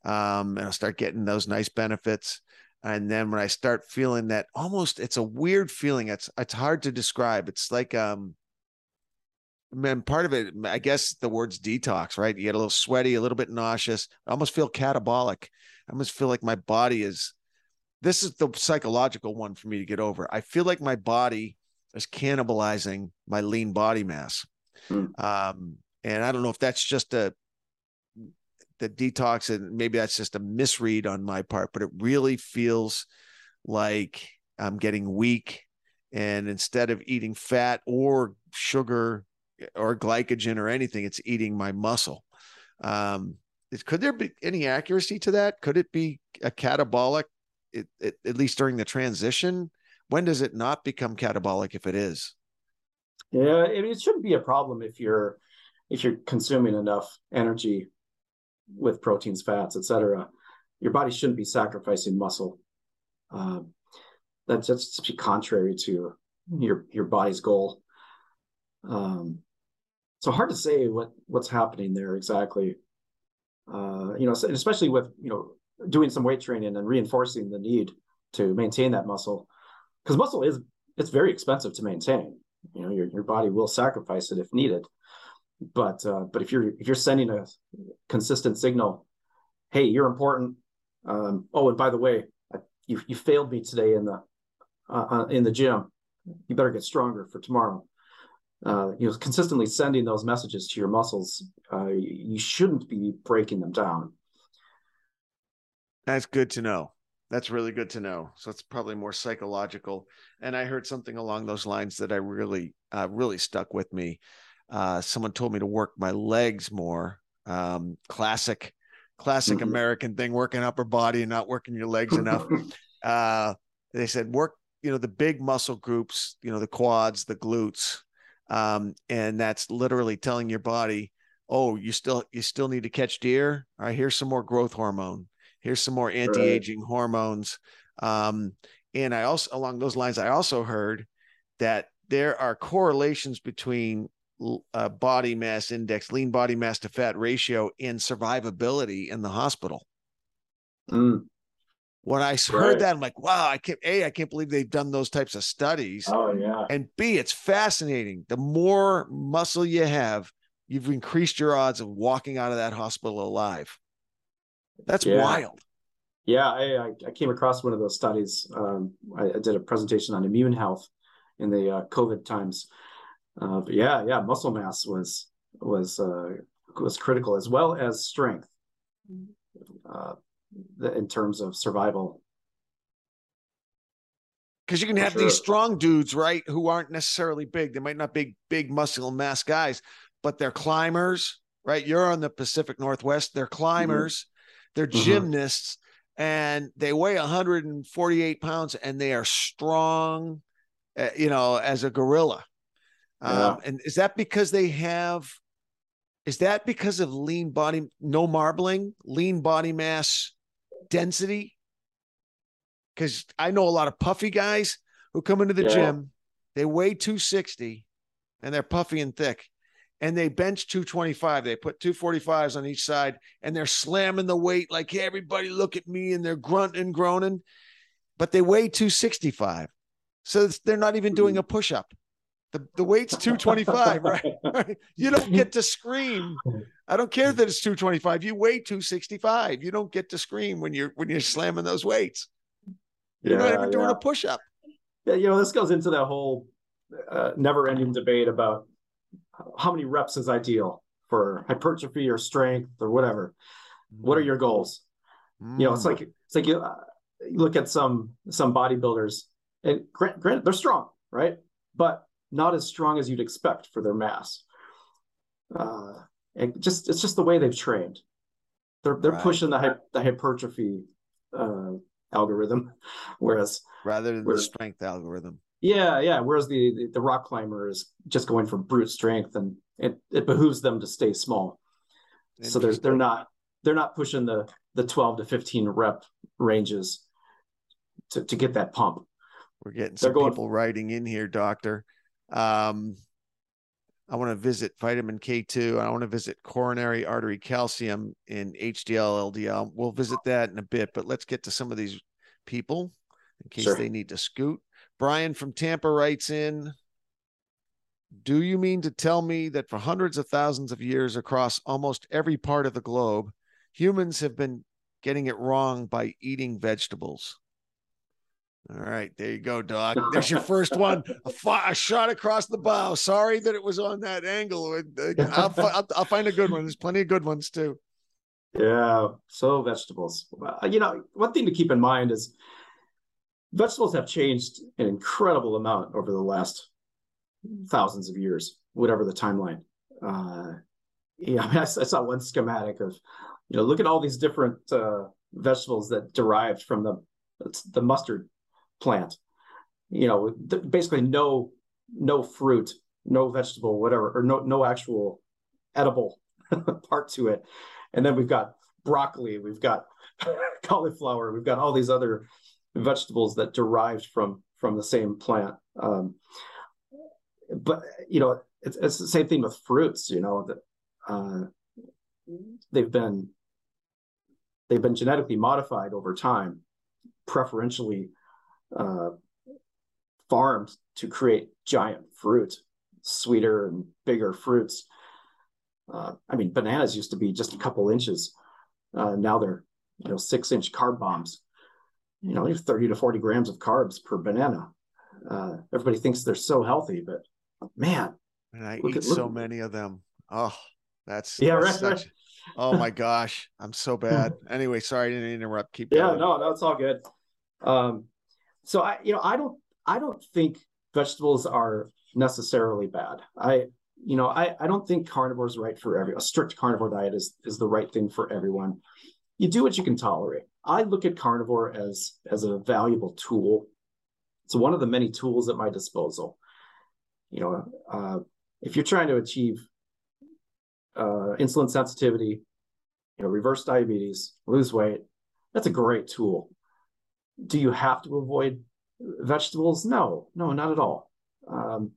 um, and I'll start getting those nice benefits. And then when I start feeling that almost it's a weird feeling. It's it's hard to describe. It's like um man, part of it, I guess the word's detox, right? You get a little sweaty, a little bit nauseous. I almost feel catabolic. I almost feel like my body is this is the psychological one for me to get over. I feel like my body is cannibalizing my lean body mass. Mm. Um, and I don't know if that's just a the detox and maybe that's just a misread on my part but it really feels like i'm getting weak. And instead of eating fat or sugar or glycogen or anything it's eating my muscle. Um could there be any accuracy to that? Could it be a catabolic it, it, at least during the transition? When does it not become catabolic if it is? Yeah it shouldn't be a problem if you're if you're consuming enough energy with proteins, fats, etc., your body shouldn't be sacrificing muscle. Uh, that's just contrary to your your body's goal. Um, so hard to say what what's happening there exactly. Uh, you know, especially with you know doing some weight training and reinforcing the need to maintain that muscle, because muscle is it's very expensive to maintain. You know, your, your body will sacrifice it if needed. But uh, but if you're if you're sending a consistent signal, hey, you're important. Um, oh, and by the way, you you failed me today in the uh, uh, in the gym. You better get stronger for tomorrow. Uh, you know, consistently sending those messages to your muscles, uh, you shouldn't be breaking them down. That's good to know. That's really good to know. So it's probably more psychological. And I heard something along those lines that I really, uh, really stuck with me. Uh, someone told me to work my legs more. Um, classic, classic mm-hmm. American thing: working upper body and not working your legs enough. uh, they said work, you know, the big muscle groups, you know, the quads, the glutes, um, and that's literally telling your body, "Oh, you still, you still need to catch deer. All right, here's some more growth hormone." Here's some more anti-aging right. hormones. Um, and I also, along those lines, I also heard that there are correlations between uh, body mass index, lean body mass to fat ratio, in survivability in the hospital. Mm. When I heard right. that, I'm like, wow, I can't, A, I can't believe they've done those types of studies. Oh, yeah. And B, it's fascinating. The more muscle you have, you've increased your odds of walking out of that hospital alive. That's yeah. wild. Yeah, I, I came across one of those studies. Um, I, I, did a presentation on immune health in the uh, COVID times. Uh, but yeah, yeah, muscle mass was was uh, was critical as well as strength uh, in terms of survival. Because you can have sure. these strong dudes, right, who aren't necessarily big. They might not be big muscle mass guys, but they're climbers, right? You're on the Pacific Northwest. They're climbers. Mm-hmm they're mm-hmm. gymnasts and they weigh 148 pounds and they are strong, uh, you know, as a gorilla. Yeah. Um, and is that because they have, is that because of lean body, no marbling, lean body mass density? Because I know a lot of puffy guys who come into the yeah. gym, they weigh 260 and they're puffy and thick and they bench 225. They put 245s on each side and they're slamming the weight like, hey, everybody look at me and they're grunting, and groaning, but they weigh 265. So they're not even doing a push up. The, the weight's 225, right? You don't get to scream. I don't care that it's 225. You weigh 265. You don't get to scream when you're when you're slamming those weights. You're yeah, not even doing yeah. a push up. Yeah, you know, this goes into that whole uh, never ending debate about how many reps is ideal for hypertrophy or strength or whatever what are your goals mm. you know it's like it's like you, uh, you, look at some some bodybuilders and grant, grant they're strong right but not as strong as you'd expect for their mass uh and just it's just the way they've trained they're they're right. pushing the the hypertrophy uh algorithm whereas rather than the strength algorithm yeah, yeah. Whereas the, the, the rock climber is just going for brute strength, and it, it behooves them to stay small. So they're they're not they're not pushing the the twelve to fifteen rep ranges to to get that pump. We're getting some people writing in here, doctor. Um, I want to visit vitamin K2. I want to visit coronary artery calcium in HDL, LDL. We'll visit that in a bit, but let's get to some of these people in case sure. they need to scoot. Brian from Tampa writes in Do you mean to tell me that for hundreds of thousands of years across almost every part of the globe, humans have been getting it wrong by eating vegetables? All right, there you go, Doc. There's your first one. A, a, shot across the bow. Sorry that it was on that angle. Uh, I'll, I'll, I'll, find a good one. There's plenty of good ones too. Yeah, so vegetables. You know, one thing to keep in mind is vegetables have changed an incredible amount over the last thousands of years, whatever the timeline. Uh, yeah, I, mean, I, I, saw one schematic of, you know, look at all these different uh, vegetables that derived from the the mustard plant. You know, basically no no fruit, no vegetable, whatever, or no no actual edible part to it. And then we've got broccoli, we've got cauliflower, we've got all these other vegetables that derived from from the same plant. Um, but you know, it's, it's the same thing with fruits. You know that uh, they've been they've been genetically modified over time, preferentially uh, farms to create giant fruit, sweeter and bigger fruits. Uh, I mean, bananas used to be just a couple inches. Uh, now they're you know six inch carb bombs. You know, you have 30 to 40 grams of carbs per banana. Uh, everybody thinks they're so healthy, but man, and I eat at, so many of them. Oh, that's yeah, that's right, such, Oh my gosh, I'm so bad. anyway, sorry to interrupt. Keep yeah, going. no, that's all good. Um, so I, you know, I don't, I don't think vegetables are necessarily bad. I, you know, I, I don't think carnivore is right for every. A strict carnivore diet is is the right thing for everyone. You do what you can tolerate. I look at carnivore as as a valuable tool. It's one of the many tools at my disposal. You know, uh, if you're trying to achieve uh, insulin sensitivity, you know, reverse diabetes, lose weight, that's a great tool. Do you have to avoid vegetables? No, no, not at all. Um,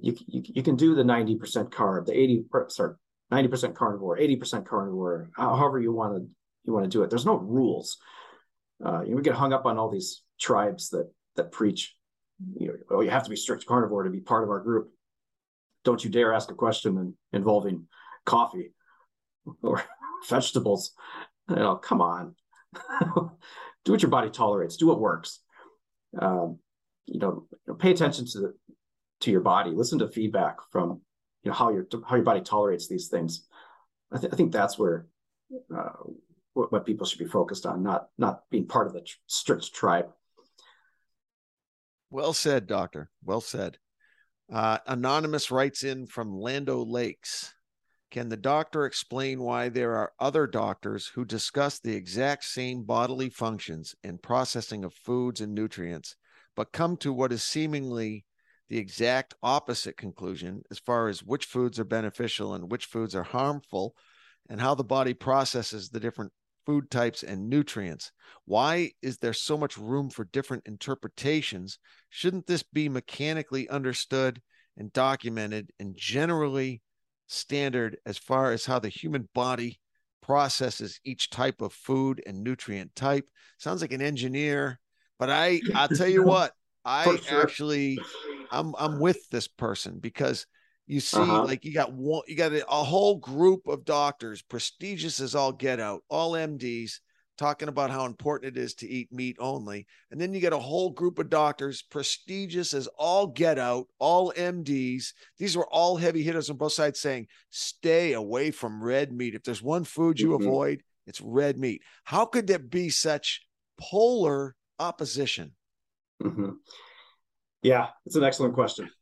you, you, you can do the 90% carb, the 80, sorry, 90% carnivore, 80% carnivore, however you want to you want to do it. There's no rules. Uh, you know, we get hung up on all these tribes that that preach, you know, oh, you have to be strict carnivore to be part of our group. Don't you dare ask a question involving coffee or vegetables. You know, come on. do what your body tolerates. Do what works. Um, you know, pay attention to the, to your body. Listen to feedback from you know how your how your body tolerates these things. I, th- I think that's where uh, what, what, people should be focused on, not not being part of the tr- strict tribe. Well said, doctor. Well said. Uh, Anonymous writes in from Land O'Lakes. Can the doctor explain why there are other doctors who discuss the exact same bodily functions and processing of foods and nutrients, but come to what is seemingly the exact opposite conclusion as far as which foods are beneficial and which foods are harmful, and how the body processes the different food types and nutrients? Why is there so much room for different interpretations? Shouldn't this be mechanically understood and documented and generally? Standard as far as how the human body processes each type of food and nutrient type. Sounds like an engineer, but I I'll tell you what, I sure. actually I'm I'm with this person because you see uh-huh. like you got one you got a, a whole group of doctors prestigious as all get out all mds talking about how important it is to eat meat only. And then you get a whole group of doctors, prestigious as all get out, all MDs. These were all heavy hitters on both sides saying, stay away from red meat. If there's one food you mm-hmm. avoid, it's red meat. How could there be such polar opposition? Mm-hmm. Yeah, it's an excellent question.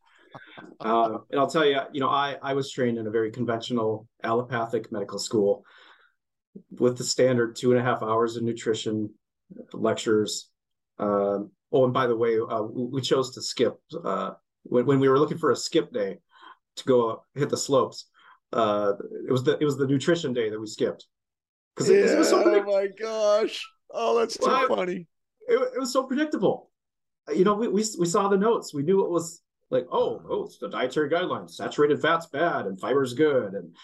Uh, and I'll tell you, you know, I, I was trained in a very conventional allopathic medical school with the standard two and a half hours of nutrition lectures. Um, oh, and by the way, uh, we chose to skip uh, when, when we were looking for a skip day to go hit the slopes. Uh, it was the it was the nutrition day that we skipped because yeah, it, was so. Oh my gosh! Oh, that's too well, funny. It, it was so predictable. You know, we, we we saw the notes. We knew it was like, oh, oh, it's the dietary guidelines. Saturated fat's bad and fiber's good, and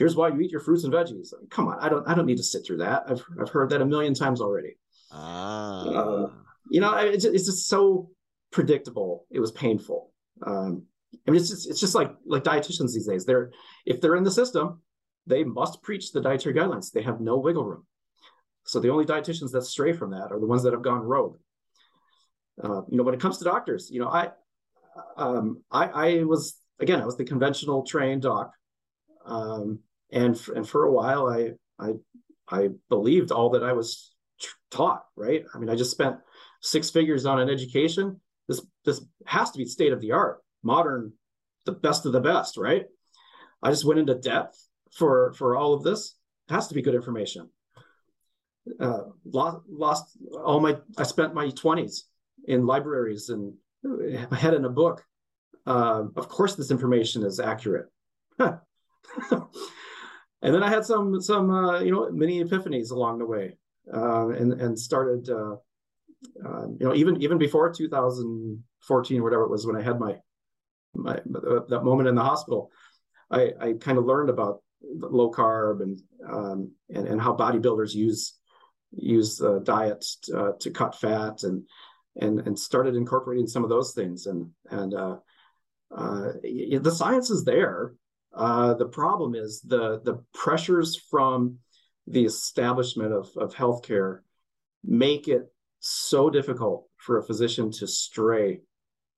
here's why you eat your fruits and veggies. come on, I don't I don't need to sit through that. I've I've heard that a million times already. Ah. Uh, you know, it's it's just so predictable. It was painful. Um, I mean, it's just it's just like like dietitians these days. They're if they're in the system, they must preach the dietary guidelines. They have no wiggle room. So the only dietitians that stray from that are the ones that have gone rogue. Uh, you know, when it comes to doctors, you know, I um, I, I was again, I was the conventional trained doc. Um, and and for a while, I I I believed all that I was taught. Right? I mean, I just spent six figures on an education. This this has to be state of the art, modern, the best of the best. Right? I just went into depth for for all of this. It has to be good information. Uh, lost lost all my. I spent my twenties in libraries and head in a book. Uh, of course, this information is accurate. and then I had some some uh, you know mini epiphanies along the way, uh, and and started uh, uh, you know even even before 2014 whatever it was when I had my my that moment in the hospital, I I kind of learned about low carb and um, and and how bodybuilders use use uh, diets uh, to cut fat and and and started incorporating some of those things. And and uh, uh, the science is there. Uh, the problem is the the pressures from the establishment of, of healthcare make it so difficult for a physician to stray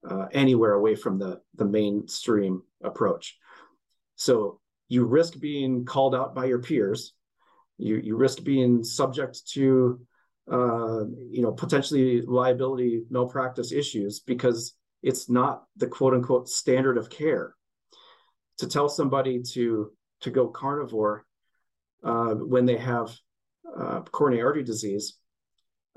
uh, anywhere away from the, the mainstream approach. So you risk being called out by your peers. You, you risk being subject to uh, you know potentially liability malpractice issues because it's not the quote unquote standard of care. To tell somebody to to go carnivore uh, when they have uh, coronary artery disease,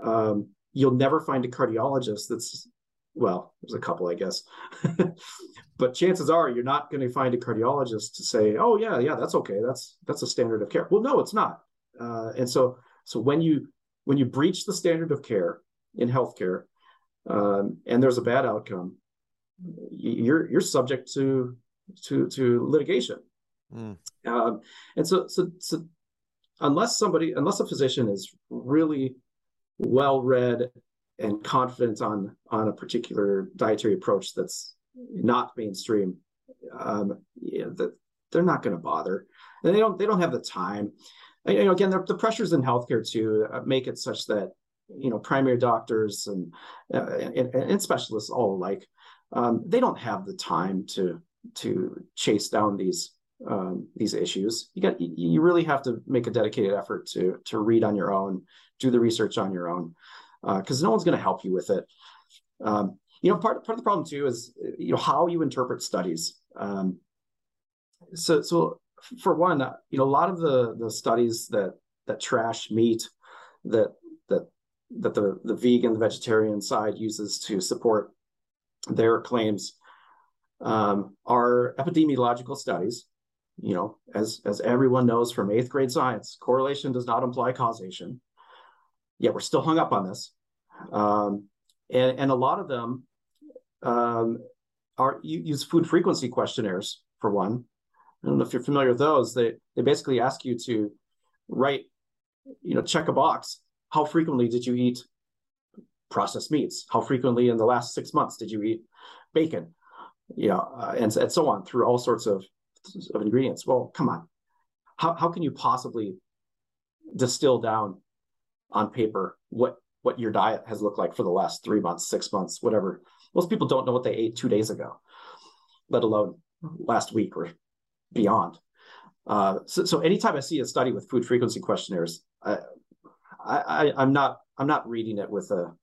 um, you'll never find a cardiologist that's well, there's a couple, I guess. but chances are you're not going to find a cardiologist to say, "Oh yeah, yeah, that's okay. That's that's a standard of care." Well, no, it's not. Uh, and so, so when you when you breach the standard of care in healthcare, um, and there's a bad outcome, you're you're subject to to to litigation. Mm. Um, and so, so so unless somebody, unless a physician is really well read and confident on on a particular dietary approach that's not mainstream, um, yeah, that they're not going to bother, and they don't they don't have the time. And, you know, again, the pressures in healthcare too uh, make it such that you know primary doctors and uh, and, and, specialists all alike um, they don't have the time to to chase down these um, these issues. You got you really have to make a dedicated effort to to read on your own, do the research on your own because uh, no one's going to help you with it. Um, you know, part part of the problem too is you know how you interpret studies. Um, so so for one, uh, you know, a lot of the the studies that that trash meat that that that the the vegan the vegetarian side uses to support their claims um, are epidemiological studies. You know, as as everyone knows from eighth grade science, correlation does not imply causation. Yet we're still hung up on this. Um, and, and a lot of them um, are use food frequency questionnaires for one. I don't know if you're familiar with those. They they basically ask you to write, you know, check a box. How frequently did you eat processed meats? How frequently in the last six months did you eat bacon? You know, uh, and and so on through all sorts of of ingredients. Well, come on, how how can you possibly distill down on paper what what your diet has looked like for the last three months, six months, whatever. Most people don't know what they ate two days ago, let alone last week or beyond. Uh, so, so anytime I see a study with food frequency questionnaires, I, I, I'm not I'm not reading it with a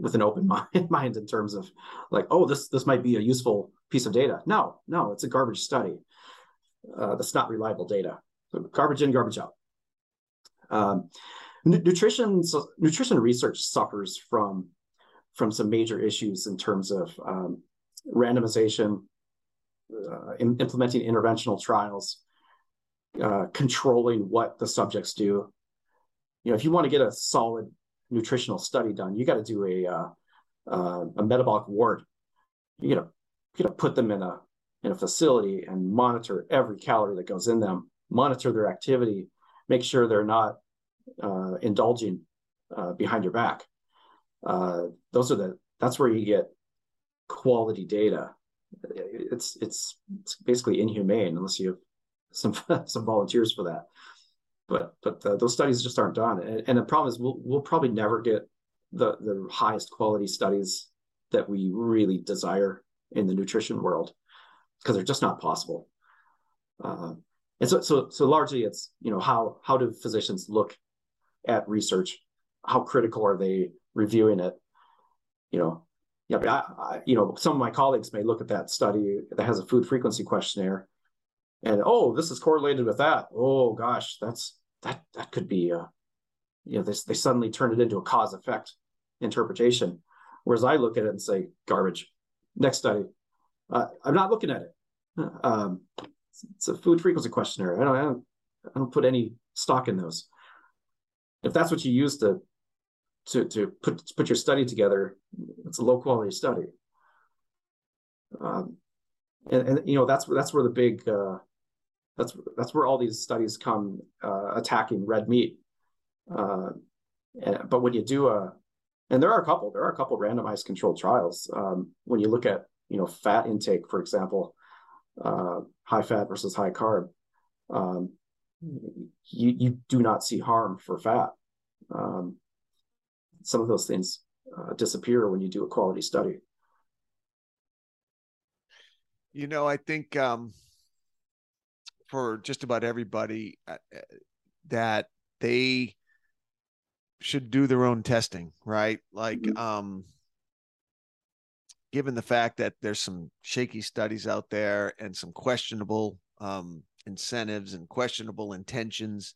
with an open mind, mind in terms of like, oh, this this might be a useful piece of data. No, no, it's a garbage study. Uh, that's not reliable data. So garbage in, garbage out. Um, nutrition nutrition research suffers from from some major issues in terms of um, randomization, uh, in, implementing interventional trials, uh, controlling what the subjects do. You know, if you want to get a solid nutritional study done, you got to do a uh, uh, a metabolic ward. You to you got to put them in a in a facility and monitor every calorie that goes in them, monitor their activity, make sure they're not uh, indulging uh, behind your back. Uh, those are the that's where you get quality data. It's it's it's basically inhumane unless you have some some volunteers for that. But but uh, those studies just aren't done, and, and the problem is we'll we'll probably never get the the highest quality studies that we really desire in the nutrition world because they're just not possible. Uh, and so, so, so largely, it's you know how how do physicians look at research? How critical are they reviewing it? You know, yeah, I, I, you know, some of my colleagues may look at that study that has a food frequency questionnaire, and oh, this is correlated with that. Oh gosh, that's that that could be a, you know, this they suddenly turn it into a cause effect interpretation. Whereas I look at it and say garbage. Next study, uh, I'm not looking at it. Um, it's a food frequency questionnaire. I don't, I don't, I don't put any stock in those if that's what you use to to to put put your study together, it's a low quality study. Um, and, and you know that's that's where the big uh, that's that's where all these studies come uh, attacking red meat. Uh, and, but when you do a and there are a couple. There are a couple randomized controlled trials. Um, when you look at you know fat intake, for example, uh, high fat versus high carb, um, you you do not see harm for fat. Um, some of those things uh, disappear when you do a quality study. You know, I think um, for just about everybody uh, uh, that they should do their own testing, right? Like, mm-hmm. um, given the fact that there's some shaky studies out there and some questionable um, incentives and questionable intentions,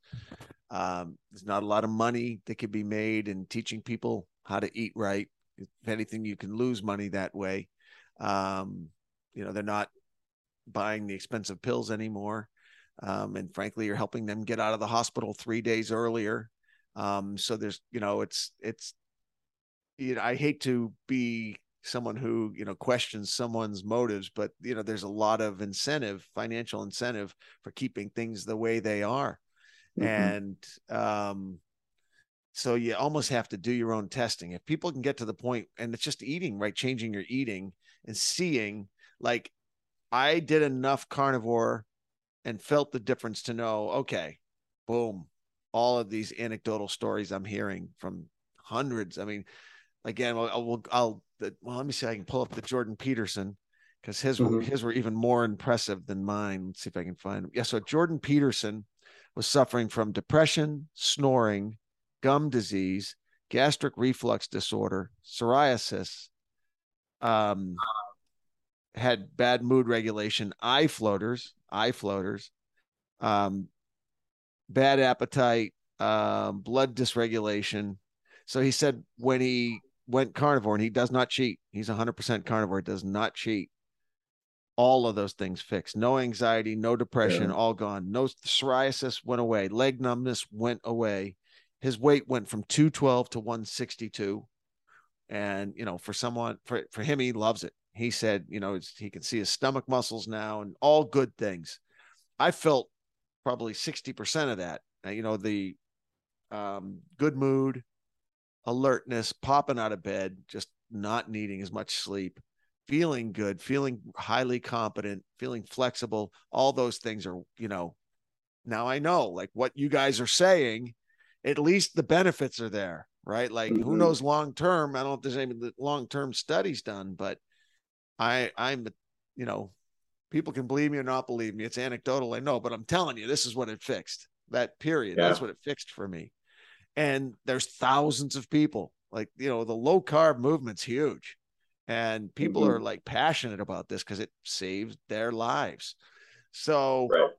um, there's not a lot of money that could be made in teaching people how to eat right. If anything, you can lose money that way. Um, you know, they're not buying the expensive pills anymore. Um, and frankly, you're helping them get out of the hospital three days earlier. Um, so there's, you know, it's, it's, you know, I hate to be someone who, you know, questions someone's motives, but, you know, there's a lot of incentive, financial incentive for keeping things the way they are. Mm-hmm. And, um, so you almost have to do your own testing. If people can get to the point, and it's just eating, right? Changing your eating and seeing, like, I did enough carnivore and felt the difference to know, okay, boom, all of these anecdotal stories I'm hearing from hundreds. I mean, again, I'll, I'll, I'll well, let me see. I can pull up the Jordan Peterson because his mm-hmm. his were even more impressive than mine. Let's see if I can find them. Yeah, so Jordan Peterson was suffering from depression, snoring, gum disease, gastric reflux disorder, psoriasis, um, had bad mood regulation, eye floaters, eye floaters, um, bad appetite, uh, blood dysregulation. So he said when he went carnivore and he does not cheat, he's 100% carnivore, does not cheat. All of those things fixed. No anxiety, no depression, yeah. all gone. No psoriasis went away. Leg numbness went away. His weight went from 212 to 162. And, you know, for someone, for, for him, he loves it he said, you know, he can see his stomach muscles now and all good things. I felt probably 60% of that. You know, the um, good mood, alertness, popping out of bed, just not needing as much sleep, feeling good, feeling highly competent, feeling flexible. All those things are, you know, now I know like what you guys are saying, at least the benefits are there, right? Like mm-hmm. who knows long term? I don't know if there's any long term studies done, but I I'm you know people can believe me or not believe me. It's anecdotal, I know, but I'm telling you, this is what it fixed. That period. Yeah. That's what it fixed for me. And there's thousands of people. Like, you know, the low carb movement's huge. And people mm-hmm. are like passionate about this because it saves their lives. So right.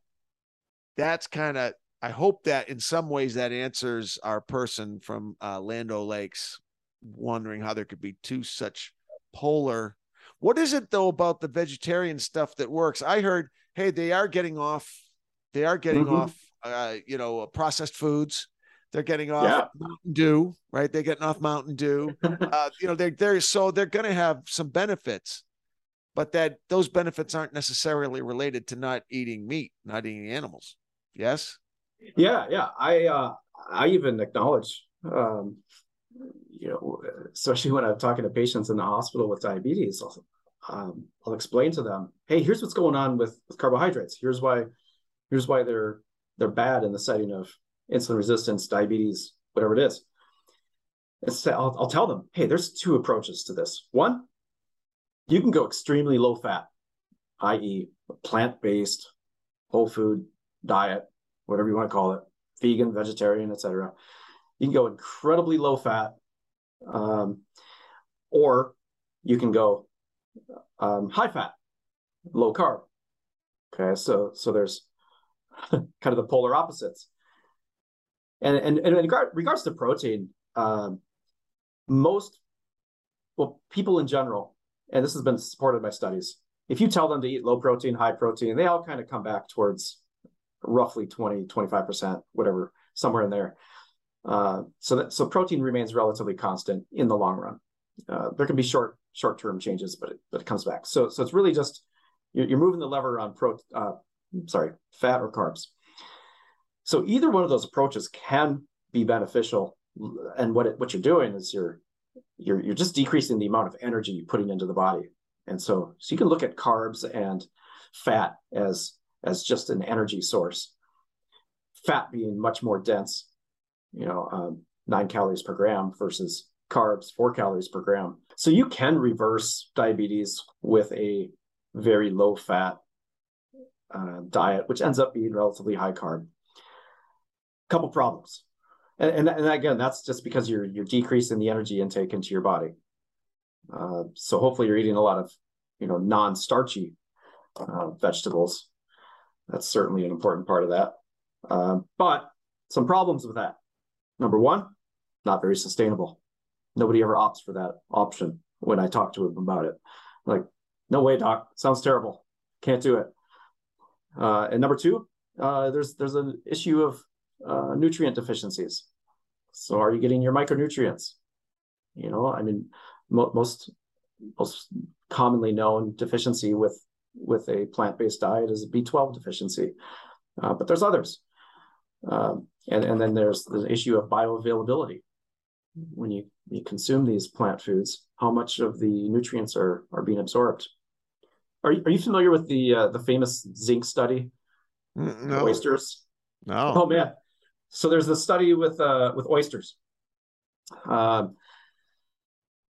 that's kind of I hope that in some ways that answers our person from uh, Land O'Lakes wondering how there could be two such polar what is it though about the vegetarian stuff that works? I heard, hey, they are getting off, they are getting mm-hmm. off, uh, you know, processed foods. They're getting off yeah. Mountain Dew, right? They're getting off Mountain Dew. uh, you know, they're they're so they're going to have some benefits, but that those benefits aren't necessarily related to not eating meat, not eating animals. Yes. Yeah, yeah. I uh, I even acknowledge um, you know, especially when I'm talking to patients in the hospital with diabetes, I'll, um, I'll explain to them, hey, here's what's going on with, with carbohydrates. Here's why, here's why they're they're bad in the setting of insulin resistance, diabetes, whatever it is. It's, I'll, I'll tell them, hey, there's two approaches to this. One, you can go extremely low fat, i.e., plant based, whole food diet, whatever you want to call it, vegan, vegetarian, etc. You can go incredibly low fat, um, or you can go um, high fat, low carb. Okay, so so there's kind of the polar opposites. And and, and in regard, regards to protein, um, most well people in general, and this has been supported by studies. If you tell them to eat low protein, high protein, they all kind of come back towards roughly 20, 25%, whatever, somewhere in there. Uh, so that so protein remains relatively constant in the long run. Uh, there can be short short term changes, but it, but it comes back. So so it's really just you're, you're moving the lever on pro uh, sorry fat or carbs. So either one of those approaches can be beneficial, and what it, what you're doing is you're you're you're just decreasing the amount of energy you're putting into the body. And so, so you can look at carbs and fat as as just an energy source. Fat being much more dense, you know, um, nine calories per gram versus carbs, four calories per gram. So you can reverse diabetes with a very low fat uh, diet, which ends up being relatively high carb. Couple problems, and, and, and again, that's just because you're you're decreasing the energy intake into your body. Uh, so hopefully, you're eating a lot of you know non-starchy uh, vegetables. That's certainly an important part of that. Uh, but some problems with that. Number one, not very sustainable. Nobody ever opts for that option when I talk to them about it. Like, no way, doc. Sounds terrible. Can't do it. Uh, and number two, uh, there's there's an issue of uh, nutrient deficiencies. So, are you getting your micronutrients? You know, I mean, mo- most most commonly known deficiency with with a plant-based diet is a B12 deficiency, uh, but there's others. Um, and, and then there's the issue of bioavailability. When you, you consume these plant foods, how much of the nutrients are, are being absorbed? Are you, are you familiar with the uh, the famous zinc study? No. Oysters. No. Oh man. So there's a study with uh, with oysters. Um,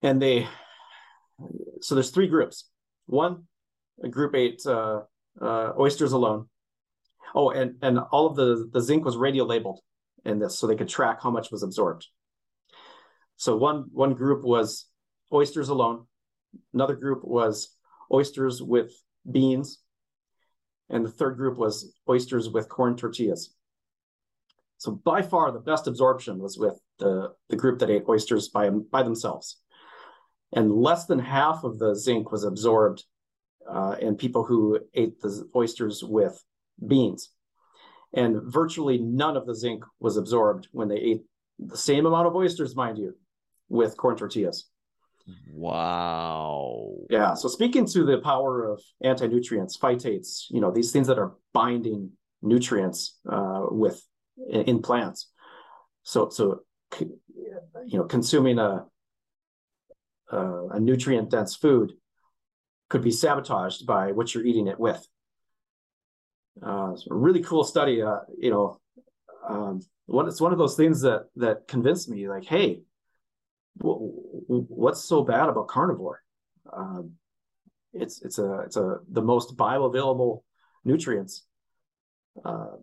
and they so there's three groups. One, a group ate uh, uh, oysters alone. Oh, and and all of the the zinc was radio labeled in this, so they could track how much was absorbed. So one one group was oysters alone. Another group was oysters with beans, and the third group was oysters with corn tortillas. So by far the best absorption was with the, the group that ate oysters by, by themselves. And less than half of the zinc was absorbed uh, in people who ate the oysters with beans. And virtually none of the zinc was absorbed when they ate the same amount of oysters, mind you, with corn tortillas. Wow. Yeah. So speaking to the power of anti-nutrients, phytates, you know, these things that are binding nutrients uh, with in, in plants. So so you know, consuming a a, a nutrient dense food could be sabotaged by what you're eating it with. Uh, it's a really cool study. Uh, you know, um, one, it's one of those things that that convinced me, like, hey, what's so bad about carnivore? Um, it's it's a it's a the most bioavailable nutrients, uh,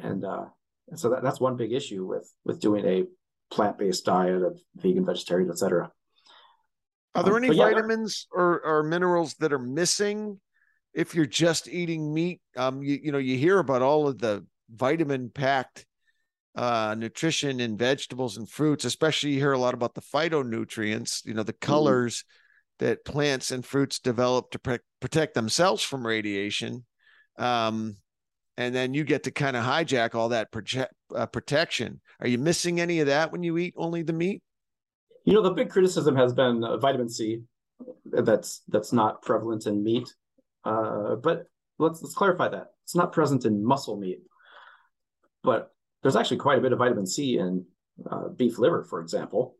and uh, so that, that's one big issue with with doing a plant based diet of vegan, vegetarian, etc. Are there um, any yeah, vitamins or, or minerals that are missing if you're just eating meat? Um, you, you know, you hear about all of the vitamin packed uh, nutrition in vegetables and fruits, especially you hear a lot about the phytonutrients, you know, the mm-hmm. colors mm-hmm. that plants and fruits develop to pre- protect themselves from radiation. Um, and then you get to kind of hijack all that proje- uh, protection. Are you missing any of that when you eat only the meat? You know, the big criticism has been uh, vitamin C. That's that's not prevalent in meat, uh, but let's let's clarify that it's not present in muscle meat. But there's actually quite a bit of vitamin C in uh, beef liver, for example.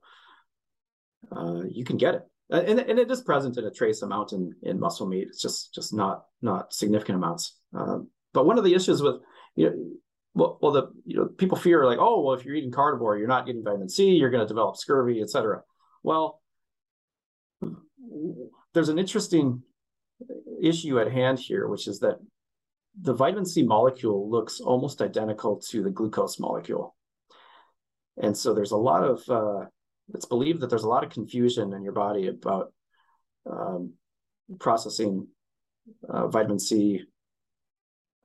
Uh, you can get it, and, and it is present in a trace amount in, in muscle meat. It's just just not not significant amounts. Um, but one of the issues with you know, well, well, the you know people fear like, oh, well, if you're eating carnivore, you're not getting vitamin C, you're going to develop scurvy, etc. Well, there's an interesting issue at hand here, which is that the vitamin C molecule looks almost identical to the glucose molecule. And so there's a lot of, uh, it's believed that there's a lot of confusion in your body about um, processing uh, vitamin C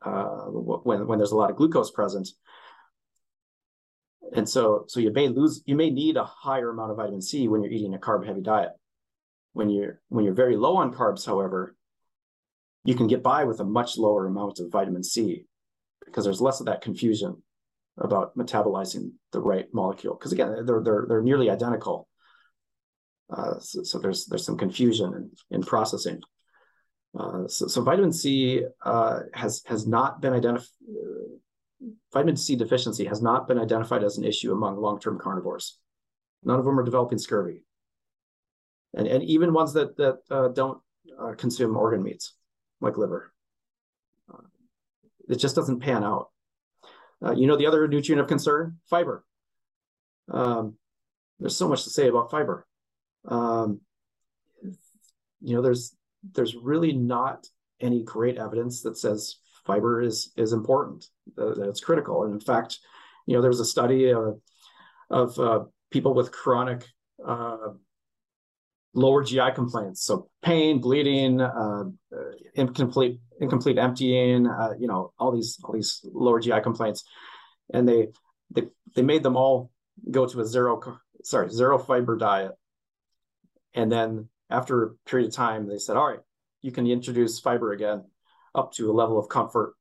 uh, when, when there's a lot of glucose present. And so, so you may lose, you may need a higher amount of vitamin C when you're eating a carb heavy diet. When you're, when you're very low on carbs, however, you can get by with a much lower amount of vitamin C because there's less of that confusion about metabolizing the right molecule. Because again, they're they're they're nearly identical. Uh, so, so, there's there's some confusion in, in processing. Uh, so, so, vitamin C uh, has has not been identified. vitamin C deficiency has not been identified as an issue among long-term carnivores. None of them are developing scurvy. and, and even ones that, that uh, don't uh, consume organ meats like liver. Uh, it just doesn't pan out. Uh, you know, the other nutrient of concern, fiber. Um, there's so much to say about fiber. Um, you know, there's there's really not any great evidence that says fiber is is important, that, that it's critical. And in fact, you know, there was a study uh, of uh, people with chronic uh, lower GI complaints, so pain, bleeding, uh, incomplete incomplete emptying, uh, you know, all these all these lower GI complaints, and they they they made them all go to a zero sorry zero fiber diet, and then after a period of time, they said, all right, you can introduce fiber again up to a level of comfort.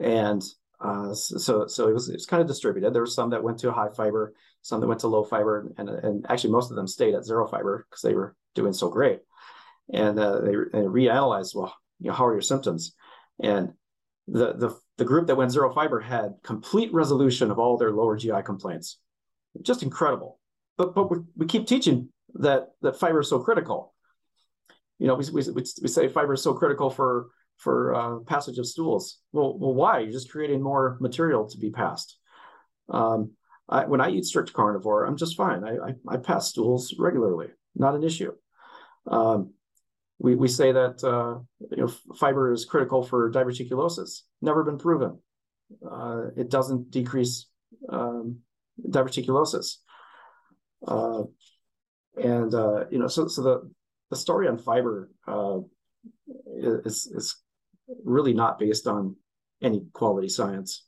And uh, so, so it was, it was kind of distributed. There were some that went to high fiber, some that went to low fiber, and, and actually most of them stayed at zero fiber because they were doing so great. And uh, they, they reanalyzed, well, you know, how are your symptoms? And the, the, the group that went zero fiber had complete resolution of all their lower GI complaints. Just incredible. But, but we, we keep teaching that, that fiber is so critical you know, we, we, we say fiber is so critical for for uh, passage of stools. Well, well, why? You're just creating more material to be passed. Um, I, when I eat strict carnivore, I'm just fine. I, I, I pass stools regularly, not an issue. Um, we, we say that uh, you know fiber is critical for diverticulosis. Never been proven. Uh, it doesn't decrease um, diverticulosis. Uh, and uh, you know, so so the the story on fiber uh, is is really not based on any quality science.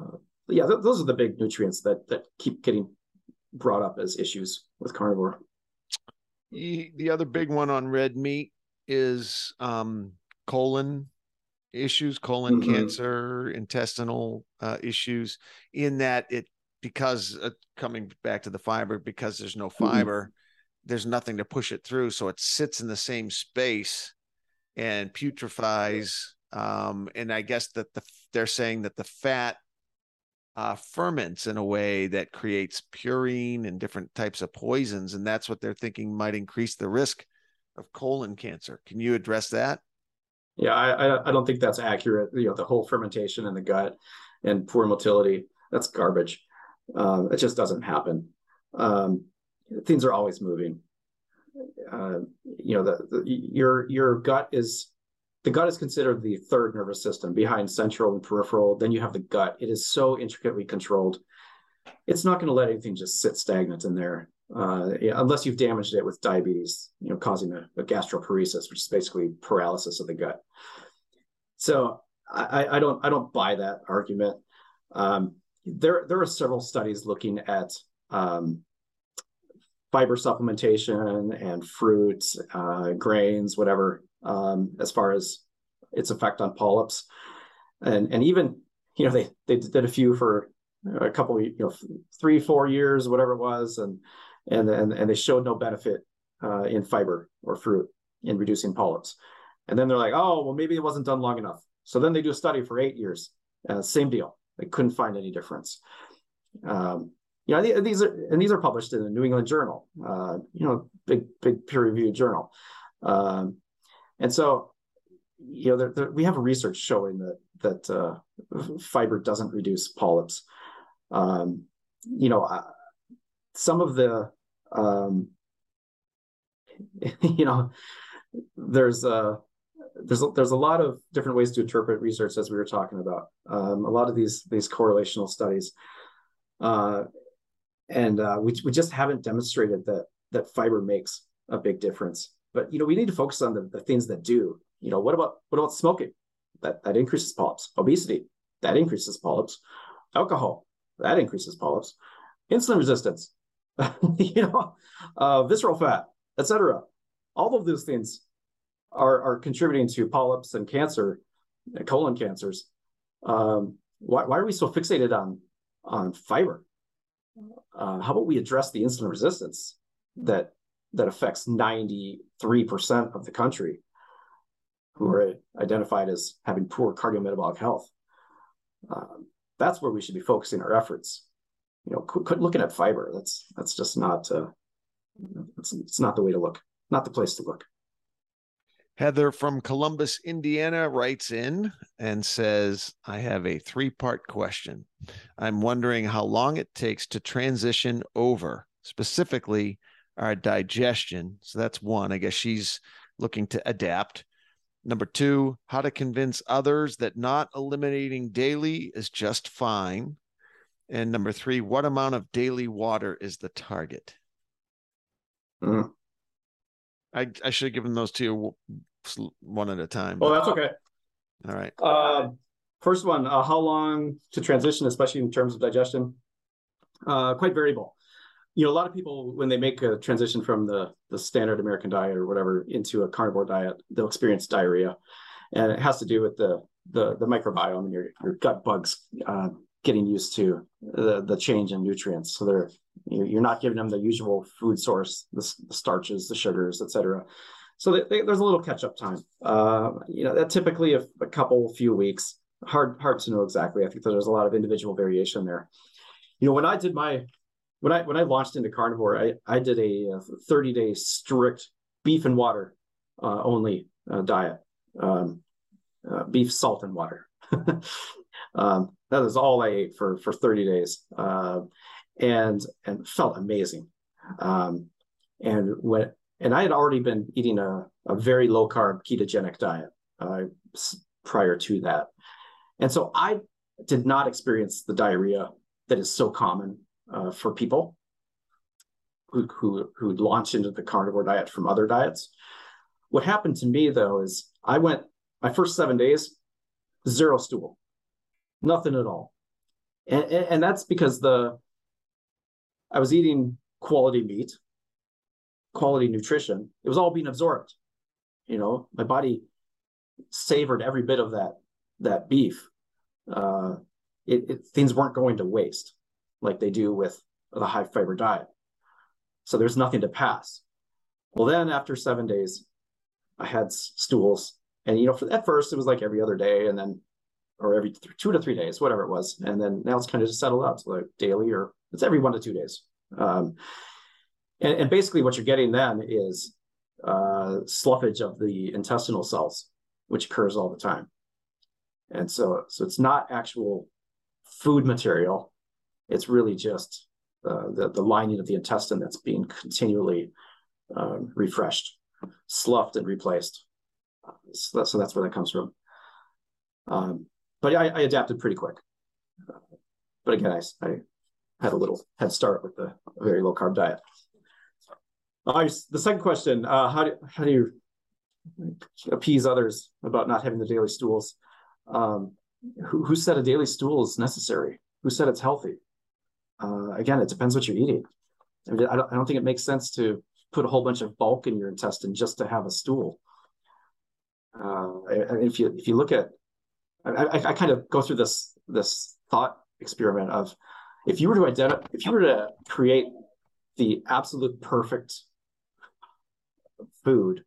Uh, yeah, th- those are the big nutrients that that keep getting brought up as issues with carnivore. The other big one on red meat is um, colon issues, colon mm-hmm. cancer, intestinal uh, issues. In that it because uh, coming back to the fiber, because there's no mm-hmm. fiber, there's nothing to push it through, so it sits in the same space and putrefies. Um, and I guess that the they're saying that the fat uh, ferments in a way that creates purine and different types of poisons, and that's what they're thinking might increase the risk of colon cancer. Can you address that? Yeah, I I don't think that's accurate. You know, the whole fermentation in the gut and poor motility that's garbage. Um, it just doesn't happen. Um, things are always moving. Uh, you know, the, the, your your gut is the gut is considered the third nervous system behind central and peripheral. Then you have the gut. It is so intricately controlled. It's not going to let anything just sit stagnant in there, uh, unless you've damaged it with diabetes, you know, causing a, a gastroparesis, which is basically paralysis of the gut. So I, I don't I don't buy that argument. Um, there there are several studies looking at um, fiber supplementation and fruits, uh, grains, whatever, um, as far as its effect on polyps. And, and even, you know, they, they did a few for a couple, you know, three, four years, whatever it was. And, and, and, and they showed no benefit uh, in fiber or fruit in reducing polyps. And then they're like, oh, well, maybe it wasn't done long enough. So then they do a study for eight years. Uh, same deal. They couldn't find any difference. Um, you know, these are and these are published in the New England Journal, uh, you know, big big peer reviewed journal, um, and so you know, there, there, we have research showing that that uh, fiber doesn't reduce polyps. Um, you know, uh, some of the um, you know, there's a there's a, there's a lot of different ways to interpret research as we were talking about. Um, a lot of these these correlational studies. Uh, and uh, we we just haven't demonstrated that that fiber makes a big difference. But you know, we need to focus on the, the things that do. You know, what about what about smoking? That that increases polyps. Obesity that increases polyps. Alcohol that increases polyps. Insulin resistance, you know, uh, visceral fat, etc. All of those things are are contributing to polyps and cancer, colon cancers. Um, why, why are we so fixated on on fiber? uh, how about we address the insulin resistance that that affects 93% of the country who are identified as having poor cardiometabolic health. Um, that's where we should be focusing our efforts. You know, looking at fiber, that's that's just not uh, it's, it's not the way to look, not the place to look. Heather from Columbus, Indiana writes in and says, I have a three part question. I'm wondering how long it takes to transition over, specifically our digestion. So that's one. I guess she's looking to adapt. Number two, how to convince others that not eliminating daily is just fine. And number three, what amount of daily water is the target? Mm. I, I should have given those to you one at a time. Oh, that's okay. All right. Uh, first one, uh, how long to transition, especially in terms of digestion? Uh, quite variable. You know, a lot of people when they make a transition from the the standard American diet or whatever into a carnivore diet, they'll experience diarrhea, and it has to do with the the, the microbiome and your, your gut bugs uh, getting used to the, the change in nutrients. So they're you're not giving them the usual food source, the, the starches, the sugars, etc. So they, they, there's a little catch up time. Uh, you know, that typically a, a, couple, few weeks. Hard, hard to know exactly. I think there's a lot of individual variation there. You know, when I did my, when I when I launched into carnivore, I I did a 30 day strict beef and water uh, only uh, diet, um, uh, beef, salt, and water. um, that is all I ate for for 30 days, uh, and and felt amazing. Um, and when and I had already been eating a, a very low carb ketogenic diet uh, prior to that. And so I did not experience the diarrhea that is so common uh, for people who, who, who launch into the carnivore diet from other diets. What happened to me though is I went my first seven days, zero stool, nothing at all. And, and that's because the I was eating quality meat quality nutrition, it was all being absorbed. You know, my body savored every bit of that that beef. Uh, it, it, things weren't going to waste like they do with the high fiber diet. So there's nothing to pass. Well, then after seven days, I had stools, and you know, for at first it was like every other day, and then or every th- two to three days, whatever it was, and then now it's kind of just settled out to like daily or it's every one to two days. Um, and, and basically, what you're getting then is uh, sloughage of the intestinal cells, which occurs all the time. And so, so it's not actual food material. It's really just uh, the, the lining of the intestine that's being continually um, refreshed, sloughed, and replaced. So, that, so, that's where that comes from. Um, but I, I, adapted pretty quick. Uh, but again, I, I, had a little head start with the very low carb diet. Uh, the second question: uh, How do how do you appease others about not having the daily stools? Um, who, who said a daily stool is necessary? Who said it's healthy? Uh, again, it depends what you're eating. I, mean, I, don't, I don't think it makes sense to put a whole bunch of bulk in your intestine just to have a stool. Uh, if you if you look at, I, I, kind of go through this this thought experiment of if you were to identify, if you were to create the absolute perfect food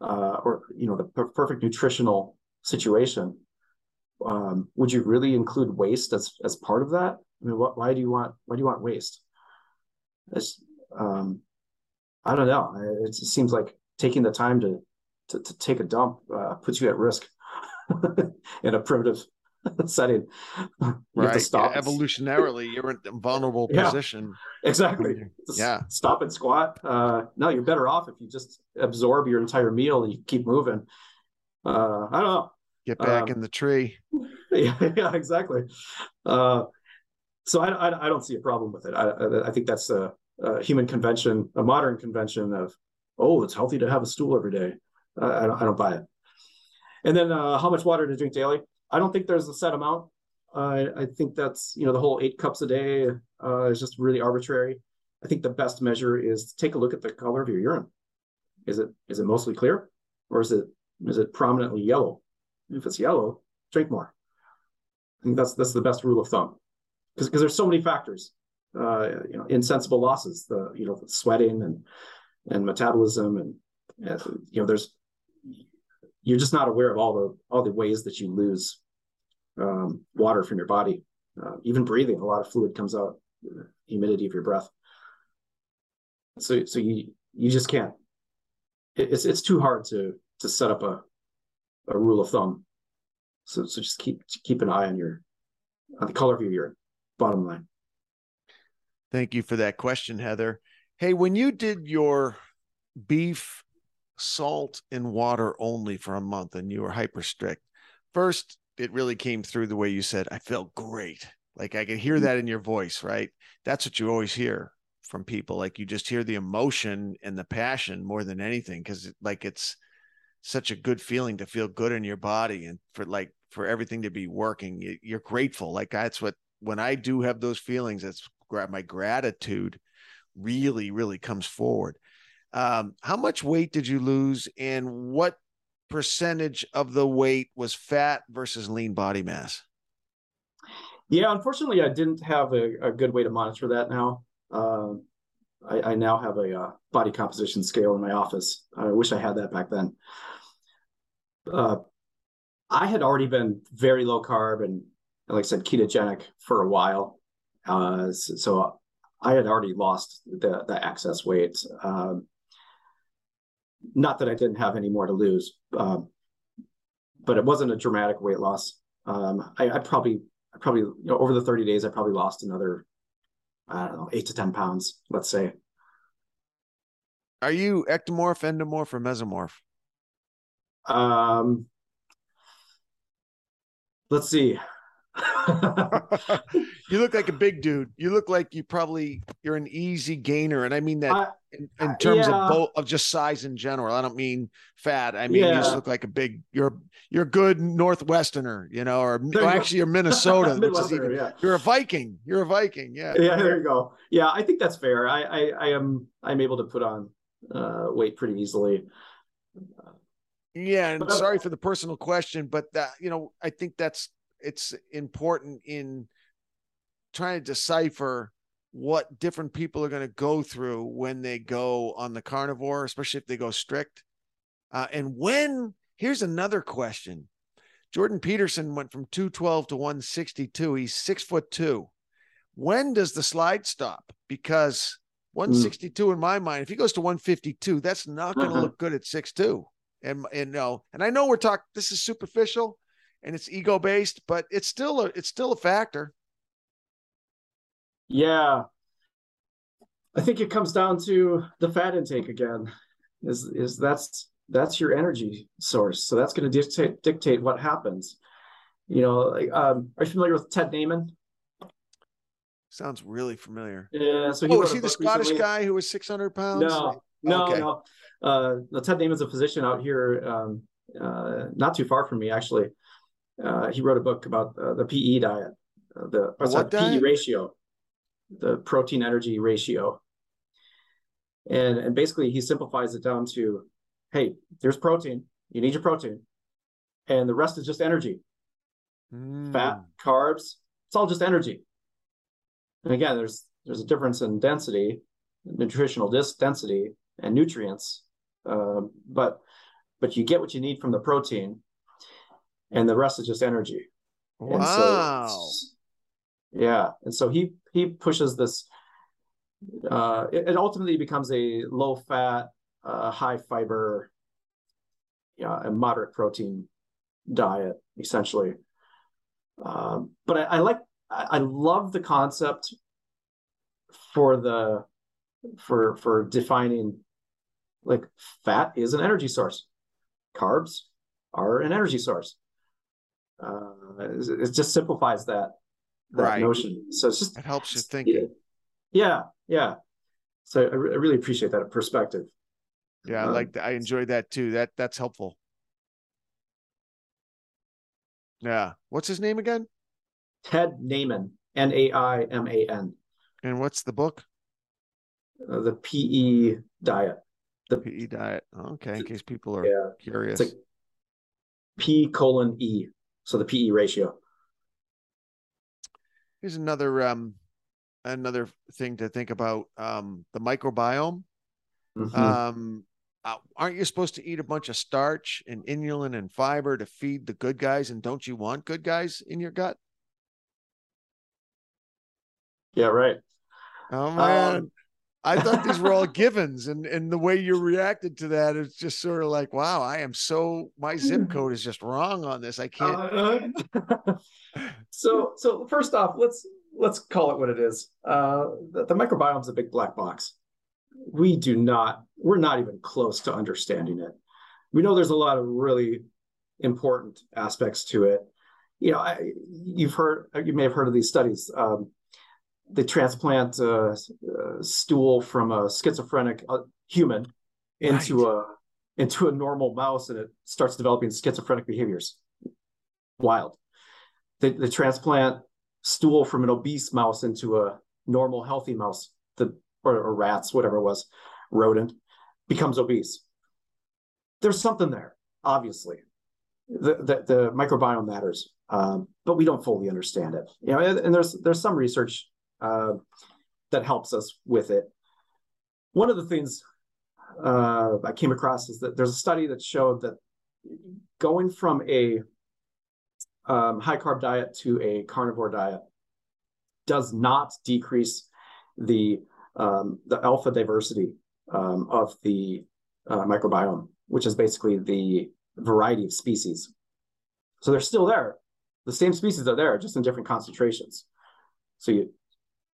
uh, or you know the per- perfect nutritional situation um, would you really include waste as as part of that i mean what, why do you want why do you want waste it's, um, i don't know it, it seems like taking the time to to, to take a dump uh, puts you at risk in a primitive setting. You right. stop. Evolutionarily, you're in a vulnerable yeah, position. Exactly. yeah. Stop and squat. Uh, no, you're better off if you just absorb your entire meal and you keep moving. Uh, I don't know. Get back um, in the tree. Yeah, yeah exactly. Uh, so I, I, I, don't see a problem with it. I, I think that's a, a, human convention, a modern convention of, oh, it's healthy to have a stool every day. I, don't, I don't buy it. And then uh, how much water to drink daily? I don't think there's a set amount. Uh, I think that's you know the whole eight cups a day uh, is just really arbitrary. I think the best measure is to take a look at the color of your urine. Is it is it mostly clear, or is it is it prominently yellow? If it's yellow, drink more. I think that's that's the best rule of thumb, because because there's so many factors. Uh, you know, insensible losses, the you know sweating and and metabolism, and, and you know there's you're just not aware of all the all the ways that you lose um, water from your body. Uh, even breathing, a lot of fluid comes out, humidity of your breath. so so you you just can't. It's it's too hard to to set up a a rule of thumb. So so just keep keep an eye on your on the color of your urine. Bottom line. Thank you for that question, Heather. Hey, when you did your beef salt and water only for a month and you were hyper strict, first, it really came through the way you said, I felt great. Like I could hear mm-hmm. that in your voice, right? That's what you always hear from people. Like you just hear the emotion and the passion more than anything because like it's such a good feeling to feel good in your body and for like for everything to be working. You're grateful. Like that's what when I do have those feelings, that's my gratitude really, really comes forward. Um, how much weight did you lose, and what percentage of the weight was fat versus lean body mass? Yeah, unfortunately, I didn't have a, a good way to monitor that now. Uh, I, I, now have a uh, body composition scale in my office. I wish I had that back then. Uh, I had already been very low carb and, like I said, ketogenic for a while. Uh, so I had already lost the, the excess weight. Um, not that I didn't have any more to lose, um, but it wasn't a dramatic weight loss. Um, I, I, probably, I probably, you know, over the 30 days, I probably lost another, I don't know, eight to 10 pounds, let's say. Are you ectomorph, endomorph, or mesomorph? Um, let's see. you look like a big dude. You look like you probably you're an easy gainer, and I mean that uh, in, in, terms yeah. of both of just size in general. I don't mean fat. I mean yeah. you just look like a big. You're you're a good Northwesterner, you know, or well, actually you're Minnesota. which is even, yeah. You're a Viking. You're a Viking. Yeah. Yeah. There you go. Yeah, I think that's fair. I I, I am I'm able to put on uh, weight pretty easily. Yeah, and sorry for the personal question, but that you know, I think that's it's important in trying to decipher what different people are going to go through when they go on the carnivore, especially if they go strict. Uh, and when, here's another question Jordan Peterson went from 212 to 162. He's six foot two. When does the slide stop? Because 162 mm. in my mind, if he goes to 152, that's not going to uh-huh. look good at six two. And and no, and I know we're talking. This is superficial, and it's ego based, but it's still a it's still a factor. Yeah. I think it comes down to the fat intake again. Is is that's that's your energy source. So that's going to dictate dictate what happens. You know, like, um, are you familiar with Ted Naiman? Sounds really familiar. Yeah. So he oh, is he the Scottish recently. guy who was 600 pounds? No, no, okay. no. Uh, Ted Naiman's a physician out here, um, uh, not too far from me, actually. Uh, he wrote a book about uh, the PE diet, uh, the what PE ratio, the protein energy ratio. And, and basically, he simplifies it down to hey, there's protein, you need your protein, and the rest is just energy. Mm. Fat, carbs, it's all just energy. And again, there's there's a difference in density, nutritional dis- density, and nutrients, uh, but but you get what you need from the protein and the rest is just energy. Wow. So, yeah, and so he he pushes this. Uh, it, it ultimately becomes a low fat, uh, high fiber, yeah, and moderate protein diet essentially. Um, but I, I like I, I love the concept for the for for defining like fat is an energy source carbs are an energy source uh, it, just simplifies that that right. notion. So it's just it helps you thinking. Yeah, yeah. So I, re- I really appreciate that perspective. Yeah, I um, like. I enjoy that too. That that's helpful. Yeah. What's his name again? Ted Naiman. N A I M A N. And what's the book? Uh, the PE diet. The PE diet. Okay, in case people are yeah, curious. Like P colon E so the PE ratio. Here's another um, another thing to think about: um, the microbiome. Mm-hmm. Um, uh, aren't you supposed to eat a bunch of starch and inulin and fiber to feed the good guys? And don't you want good guys in your gut? Yeah, right. Oh man, um, I thought these were all givens, and and the way you reacted to that is just sort of like, wow, I am so my zip code is just wrong on this. I can't. Uh, so so first off, let's let's call it what it is. Uh, the, the microbiome is a big black box. We do not, we're not even close to understanding it. We know there's a lot of really important aspects to it. You know, I, you've heard, you may have heard of these studies. Um, they transplant a, a, stool from a schizophrenic uh, human into right. a into a normal mouse, and it starts developing schizophrenic behaviors. Wild. They, they transplant stool from an obese mouse into a normal, healthy mouse, the or, or rats, whatever it was, rodent, becomes obese. There's something there, obviously. The, the, the microbiome matters, um, but we don't fully understand it. You know, and, and there's there's some research uh, that helps us with it. One of the things uh, I came across is that there's a study that showed that going from a um, high carb diet to a carnivore diet does not decrease the um, the alpha diversity um, of the uh, microbiome, which is basically the variety of species. So they're still there. The same species are there, just in different concentrations. So you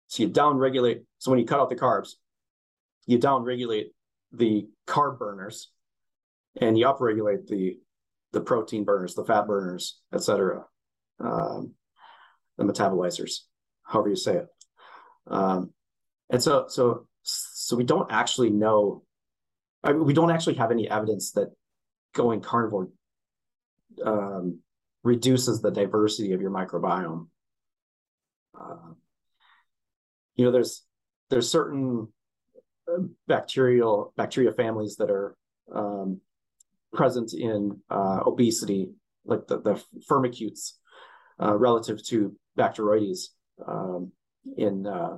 so you down regulate. So when you cut out the carbs, you down regulate the carb burners, and you up regulate the the protein burners, the fat burners, etc. Um, the metabolizers, however you say it. Um, and so, so, so we don't actually know. I mean, we don't actually have any evidence that going carnivore um, reduces the diversity of your microbiome. Uh, you know, there's there's certain uh, bacterial bacteria families that are um, present in uh, obesity, like the, the firmicutes, uh, relative to Bacteroides um, in, uh,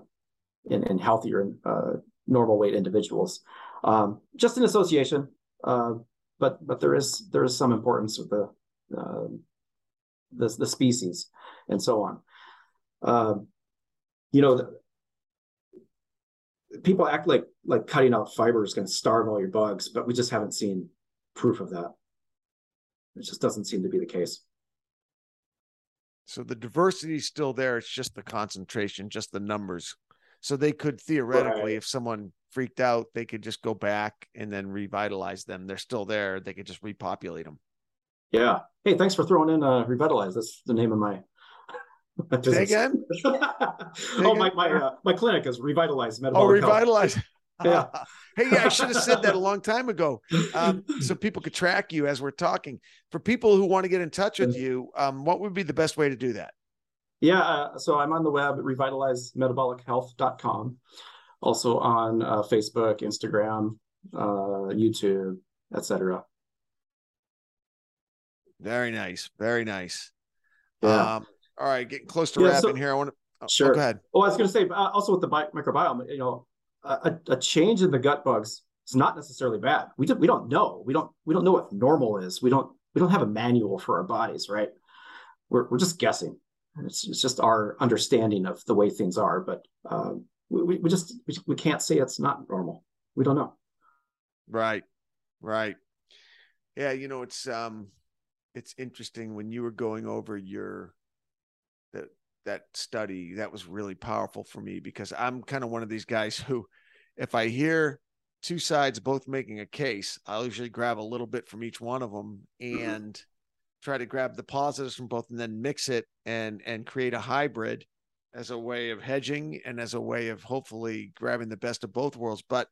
in, in healthier uh, normal weight individuals. Um, just an association, uh, but but there is there is some importance of the um, the, the species and so on. Um, you know, people act like like cutting out fiber is going to starve all your bugs, but we just haven't seen proof of that. It just doesn't seem to be the case. So the diversity is still there. It's just the concentration, just the numbers. So they could theoretically, right. if someone freaked out, they could just go back and then revitalize them. They're still there. They could just repopulate them. Yeah. Hey, thanks for throwing in uh, revitalize. That's the name of my. Say again. oh, my my uh, my clinic is revitalized metabolic. Oh, revitalized. yeah. hey, yeah, I should have said that a long time ago, um, so people could track you as we're talking. For people who want to get in touch with you, um, what would be the best way to do that? Yeah, uh, so I'm on the web at revitalizemetabolichealth.com, also on uh, Facebook, Instagram, uh, YouTube, etc. Very nice, very nice. Yeah. Um, all right, getting close to yeah, wrapping so, here. I want to. Oh, sure. Oh, go ahead. Oh, I was going to say, uh, also with the microbiome, you know, a, a change in the gut bugs is not necessarily bad. We do, we don't know. We don't we don't know what normal is. We don't we don't have a manual for our bodies, right? We're we're just guessing. It's, it's just our understanding of the way things are, but um, we, we just we, we can't say it's not normal. We don't know. Right, right. Yeah, you know it's um it's interesting when you were going over your that study that was really powerful for me because I'm kind of one of these guys who, if I hear two sides both making a case, I'll usually grab a little bit from each one of them mm-hmm. and mm-hmm. try to grab the positives from both and then mix it and and create a hybrid as a way of hedging and as a way of hopefully grabbing the best of both worlds. But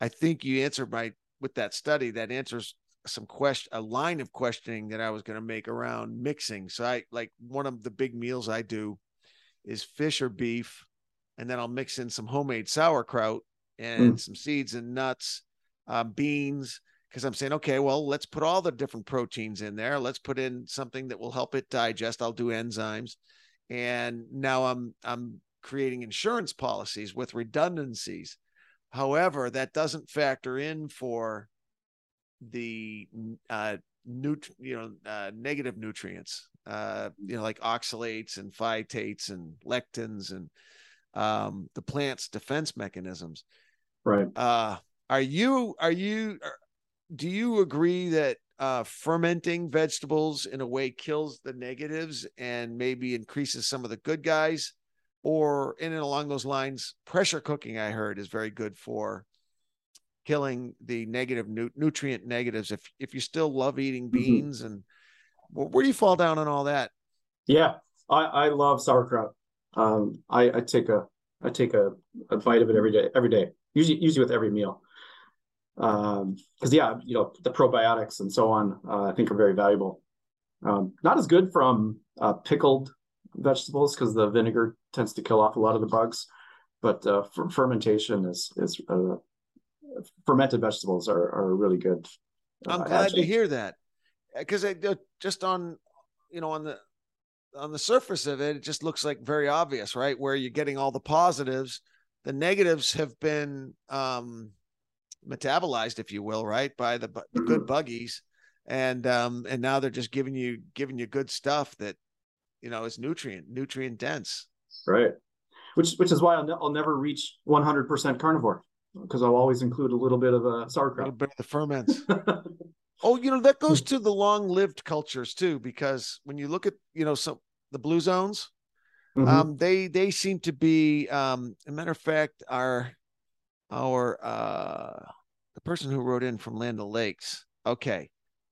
I think you answered my with that study that answers some question a line of questioning that I was going to make around mixing. So I like one of the big meals I do is fish or beef, and then I'll mix in some homemade sauerkraut and mm. some seeds and nuts, uh, beans. Because I'm saying, okay, well, let's put all the different proteins in there. Let's put in something that will help it digest. I'll do enzymes, and now I'm I'm creating insurance policies with redundancies. However, that doesn't factor in for the uh, nut- you know uh, negative nutrients, uh, you know like oxalates and phytates and lectins and um, the plant's defense mechanisms. Right. Uh, are you are you do you agree that uh, fermenting vegetables in a way kills the negatives and maybe increases some of the good guys? Or in and along those lines, pressure cooking I heard is very good for killing the negative nu- nutrient negatives. If if you still love eating Mm-hmm. beans and where, where do you fall down on all that? Yeah, I, I love sauerkraut. Um, I, I take a I take a, a bite of it every day, every day. Usually usually with every meal. Um, because yeah, you know the probiotics and so on. Uh, I think are very valuable. Um, not as good from uh, pickled vegetables because the vinegar tends to kill off a lot of the bugs. But uh, fer- fermentation is is uh, fermented vegetables are are really good. I'm uh, glad to hear that because just on you know on the on the surface of it, it just looks like very obvious, right? Where you're getting all the positives, the negatives have been um, metabolized, if you will, right, by the, the good buggies, and um, and now they're just giving you giving you good stuff that you know is nutrient nutrient dense. Right. Which which is why I'll, ne- I'll never reach 100% carnivore because I'll always include a little bit of a A little sauerkraut. bit of the ferments. Oh, you know, that goes to the long lived cultures too, because when you look at, you know, some the blue zones, Mhm. um, they they seem to be um a matter of fact, our our uh the person who wrote in from Land O'Lakes, okay.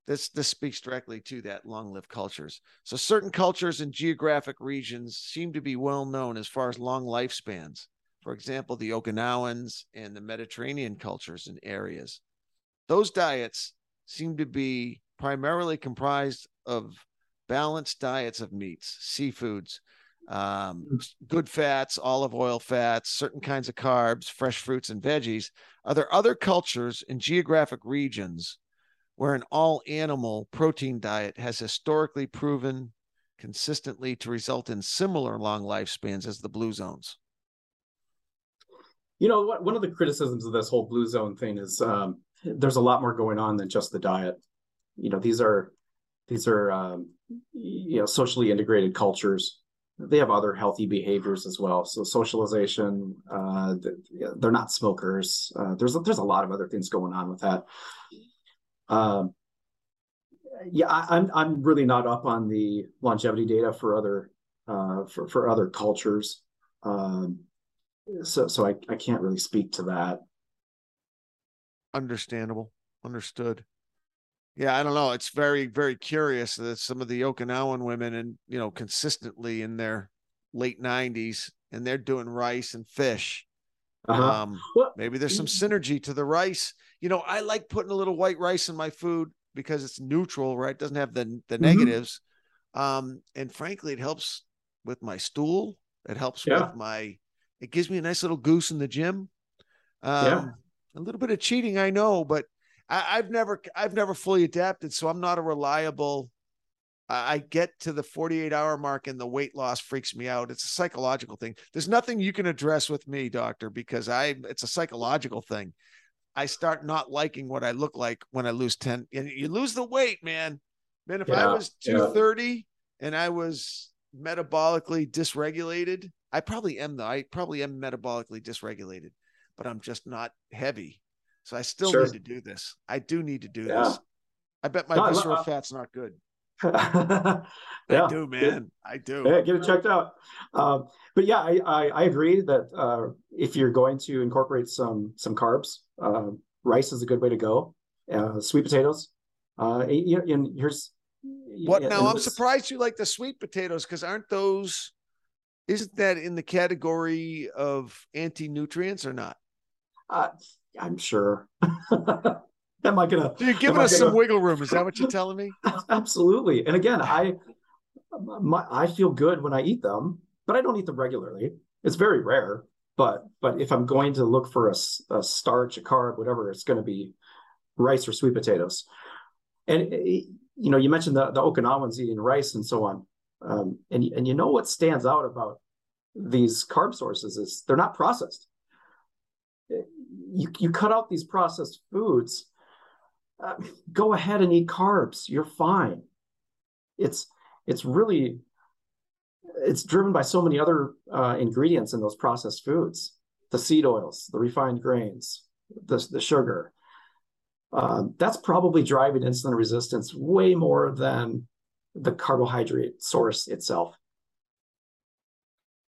This this speaks directly to that long lived cultures. So certain cultures and geographic regions seem to be well known as far as long lifespans. For example, the Okinawans and the Mediterranean cultures and areas. Those diets seem to be primarily comprised of balanced diets of meats, seafoods, um, good fats, olive oil fats, certain kinds of carbs, fresh fruits, and veggies. Are there other cultures and geographic regions where an all animal protein diet has historically proven consistently to result in similar long lifespans as the blue zones? You know, what, one of the criticisms of this whole blue zone thing is um, there's a lot more going on than just the diet. You know, these are these are um, you know socially integrated cultures. They have other healthy behaviors as well. So socialization, uh, they're not smokers. Uh, there's there's a lot of other things going on with that. Um, yeah, I, I'm I'm really not up on the longevity data for other uh, for for other cultures. Um, so so I, I can't really speak to that. Understandable. Understood. Yeah, I don't know. It's very, very curious that some of the Okinawan women and you know, consistently in their late nineties and they're doing rice and fish. Uh-huh. Um Well, maybe there's some synergy to the rice. You know, I like putting a little white rice in my food because it's neutral, right? It doesn't have the the Mhm. negatives. Um, and frankly, it helps with my stool. It helps Yeah. with my it gives me a nice little goose in the gym. Um Yeah. a little bit of cheating, I know, but I, I've never I've never fully adapted, so I'm not a reliable. I I get to the 48 hour mark and the weight loss freaks me out. It's a psychological thing. There's nothing you can address with me, doctor, because I it's a psychological thing. I start not liking what I look like when I lose 10. And you lose the weight, man. Man, if I Yeah, was yeah. 230 and I was metabolically dysregulated, I probably am though. I probably am metabolically dysregulated, but I'm just not heavy. So I still Sure. need to do this. I do need to do Yeah. this. I bet my No, visceral fat's not good. yeah, I do, man. I do. Yeah, get it checked out. Um, but yeah, I, I, I agree that uh, if you're going to incorporate some some carbs, uh, rice is a good way to go. Uh, sweet potatoes. Uh, and, you know, and here's What now? I'm surprised you like the sweet potatoes because aren't those? Isn't that in the category of anti nutrients or not? Uh, I'm sure. Am I gonna? So you're giving us some gonna- wiggle room. Is that what you're telling me? Absolutely. And again, I my, I feel good when I eat them, but I don't eat them regularly. It's very rare. But but if I'm going to look for a starch, a carb, whatever, it's going to be rice or sweet potatoes. And eh, you know, you mentioned the the Okinawans eating rice and so on. Um, and and you know what stands out about these carb sources is they're not processed. You you cut out these processed foods uh, go ahead and eat carbs. You're fine. It's it's really it's driven by so many other uh, ingredients in those processed foods. the seed oils, the refined grains, the, the sugar. Um, that's probably driving insulin resistance way more than the carbohydrate source itself.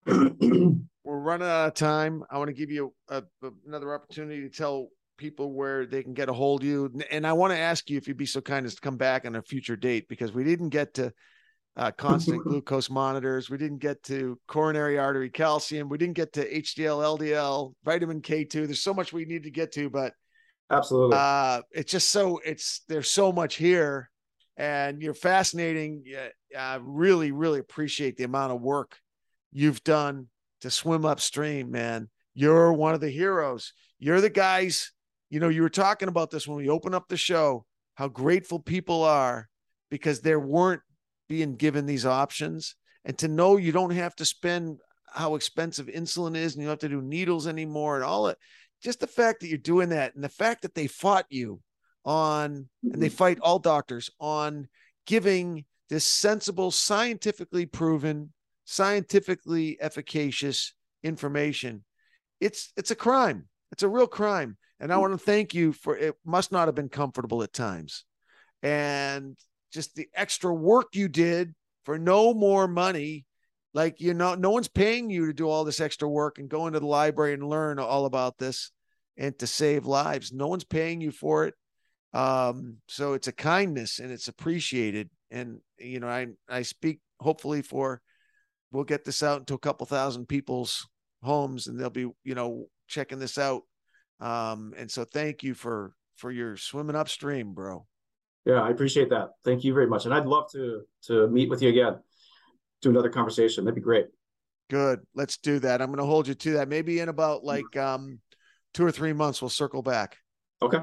We're running out of time. I want to give you a, a, another opportunity to tell people where they can get a hold of you. And I want to ask you if you'd be so kind as to come back on a future date because we didn't get to uh, constant glucose monitors. We didn't get to coronary artery calcium. We didn't get to HDL, LDL, vitamin K2. There's so much we need to get to, but absolutely, uh, it's just so it's there's so much here, and you're fascinating. I really, really appreciate the amount of work you've done to swim upstream, man. You're one of the heroes. You're the guys. You know, you were talking about this when we opened up the show. How grateful people are because there weren't being given these options and to know you don't have to spend how expensive insulin is and you don't have to do needles anymore and all it just the fact that you're doing that and the fact that they fought you on and they mm-hmm. fight all doctors on giving this sensible scientifically proven scientifically efficacious information it's it's a crime it's a real crime and i mm. want to thank you for it must not have been comfortable at times and just the extra work you did for no more money. Like, you know, no one's paying you to do all this extra work and go into the library and learn all about this and to save lives. No one's paying you for it. Um, so it's a kindness and it's appreciated. And, you know, I, I speak hopefully for, we'll get this out into a couple thousand people's homes and they'll be, you know, checking this out. Um, and so thank you for, for your swimming upstream, bro. Yeah, I appreciate that. Thank you very much. And I'd love to to meet with you again, do another conversation. That'd be great. Good. Let's do that. I'm going to hold you to that. Maybe in about like um two or three months, we'll circle back. Okay.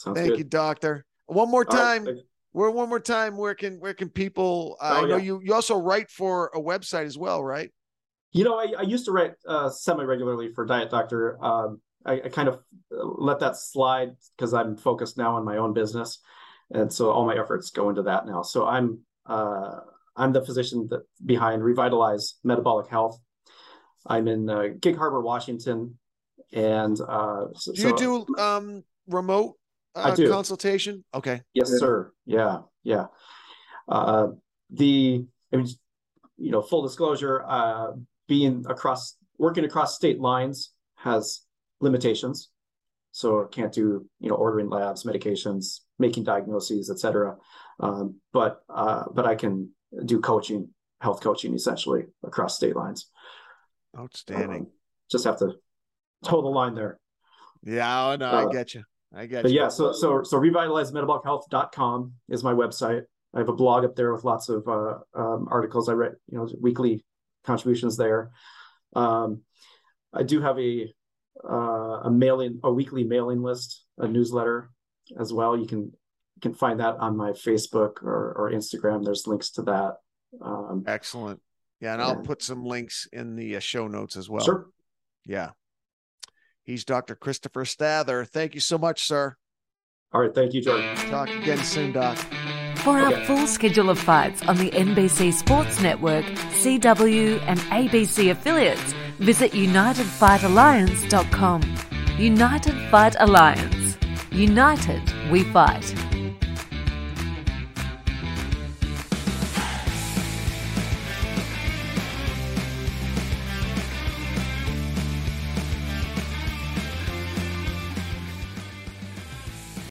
Sounds Thank good. you, doctor. One more time. Right. Where one more time? Where can where can people? Uh, oh, I know yeah. you you also write for a website as well, right? You know, I, I used to write uh, semi regularly for Diet Doctor. Um, I, I kind of let that slide because I'm focused now on my own business and so all my efforts go into that now. So I'm uh, I'm the physician that behind Revitalize Metabolic Health. I'm in uh, Gig Harbor, Washington, and uh, so, do you do um, remote uh, do. consultation? Okay. Yes, sir. Yeah, yeah. Uh, the I mean, you know, full disclosure, uh, being across working across state lines has limitations. So can't do you know ordering labs, medications, making diagnoses, et cetera. Um, but uh, but I can do coaching, health coaching, essentially across state lines. Outstanding. Um, just have to toe the line there. Yeah, no, uh, I get you. I get but you. yeah, so so so revitalizemetabolichealth.com is my website. I have a blog up there with lots of uh, um, articles. I write, you know, weekly contributions there. Um, I do have a uh, a mailing, a weekly mailing list, a newsletter as well. You can you can find that on my Facebook or, or Instagram. There's links to that. Um, Excellent. Yeah, and I'll put some links in the uh, show notes as well. Sure. Yeah. He's Dr. Christopher Stather. Thank you so much, sir. All right. Thank you, Jordan. Talk again soon, Doc. For our okay. full schedule of fights on the NBC Sports Network, CW, and ABC affiliates, visit UnitedFightAlliance.com. United Fight Alliance. United, we fight.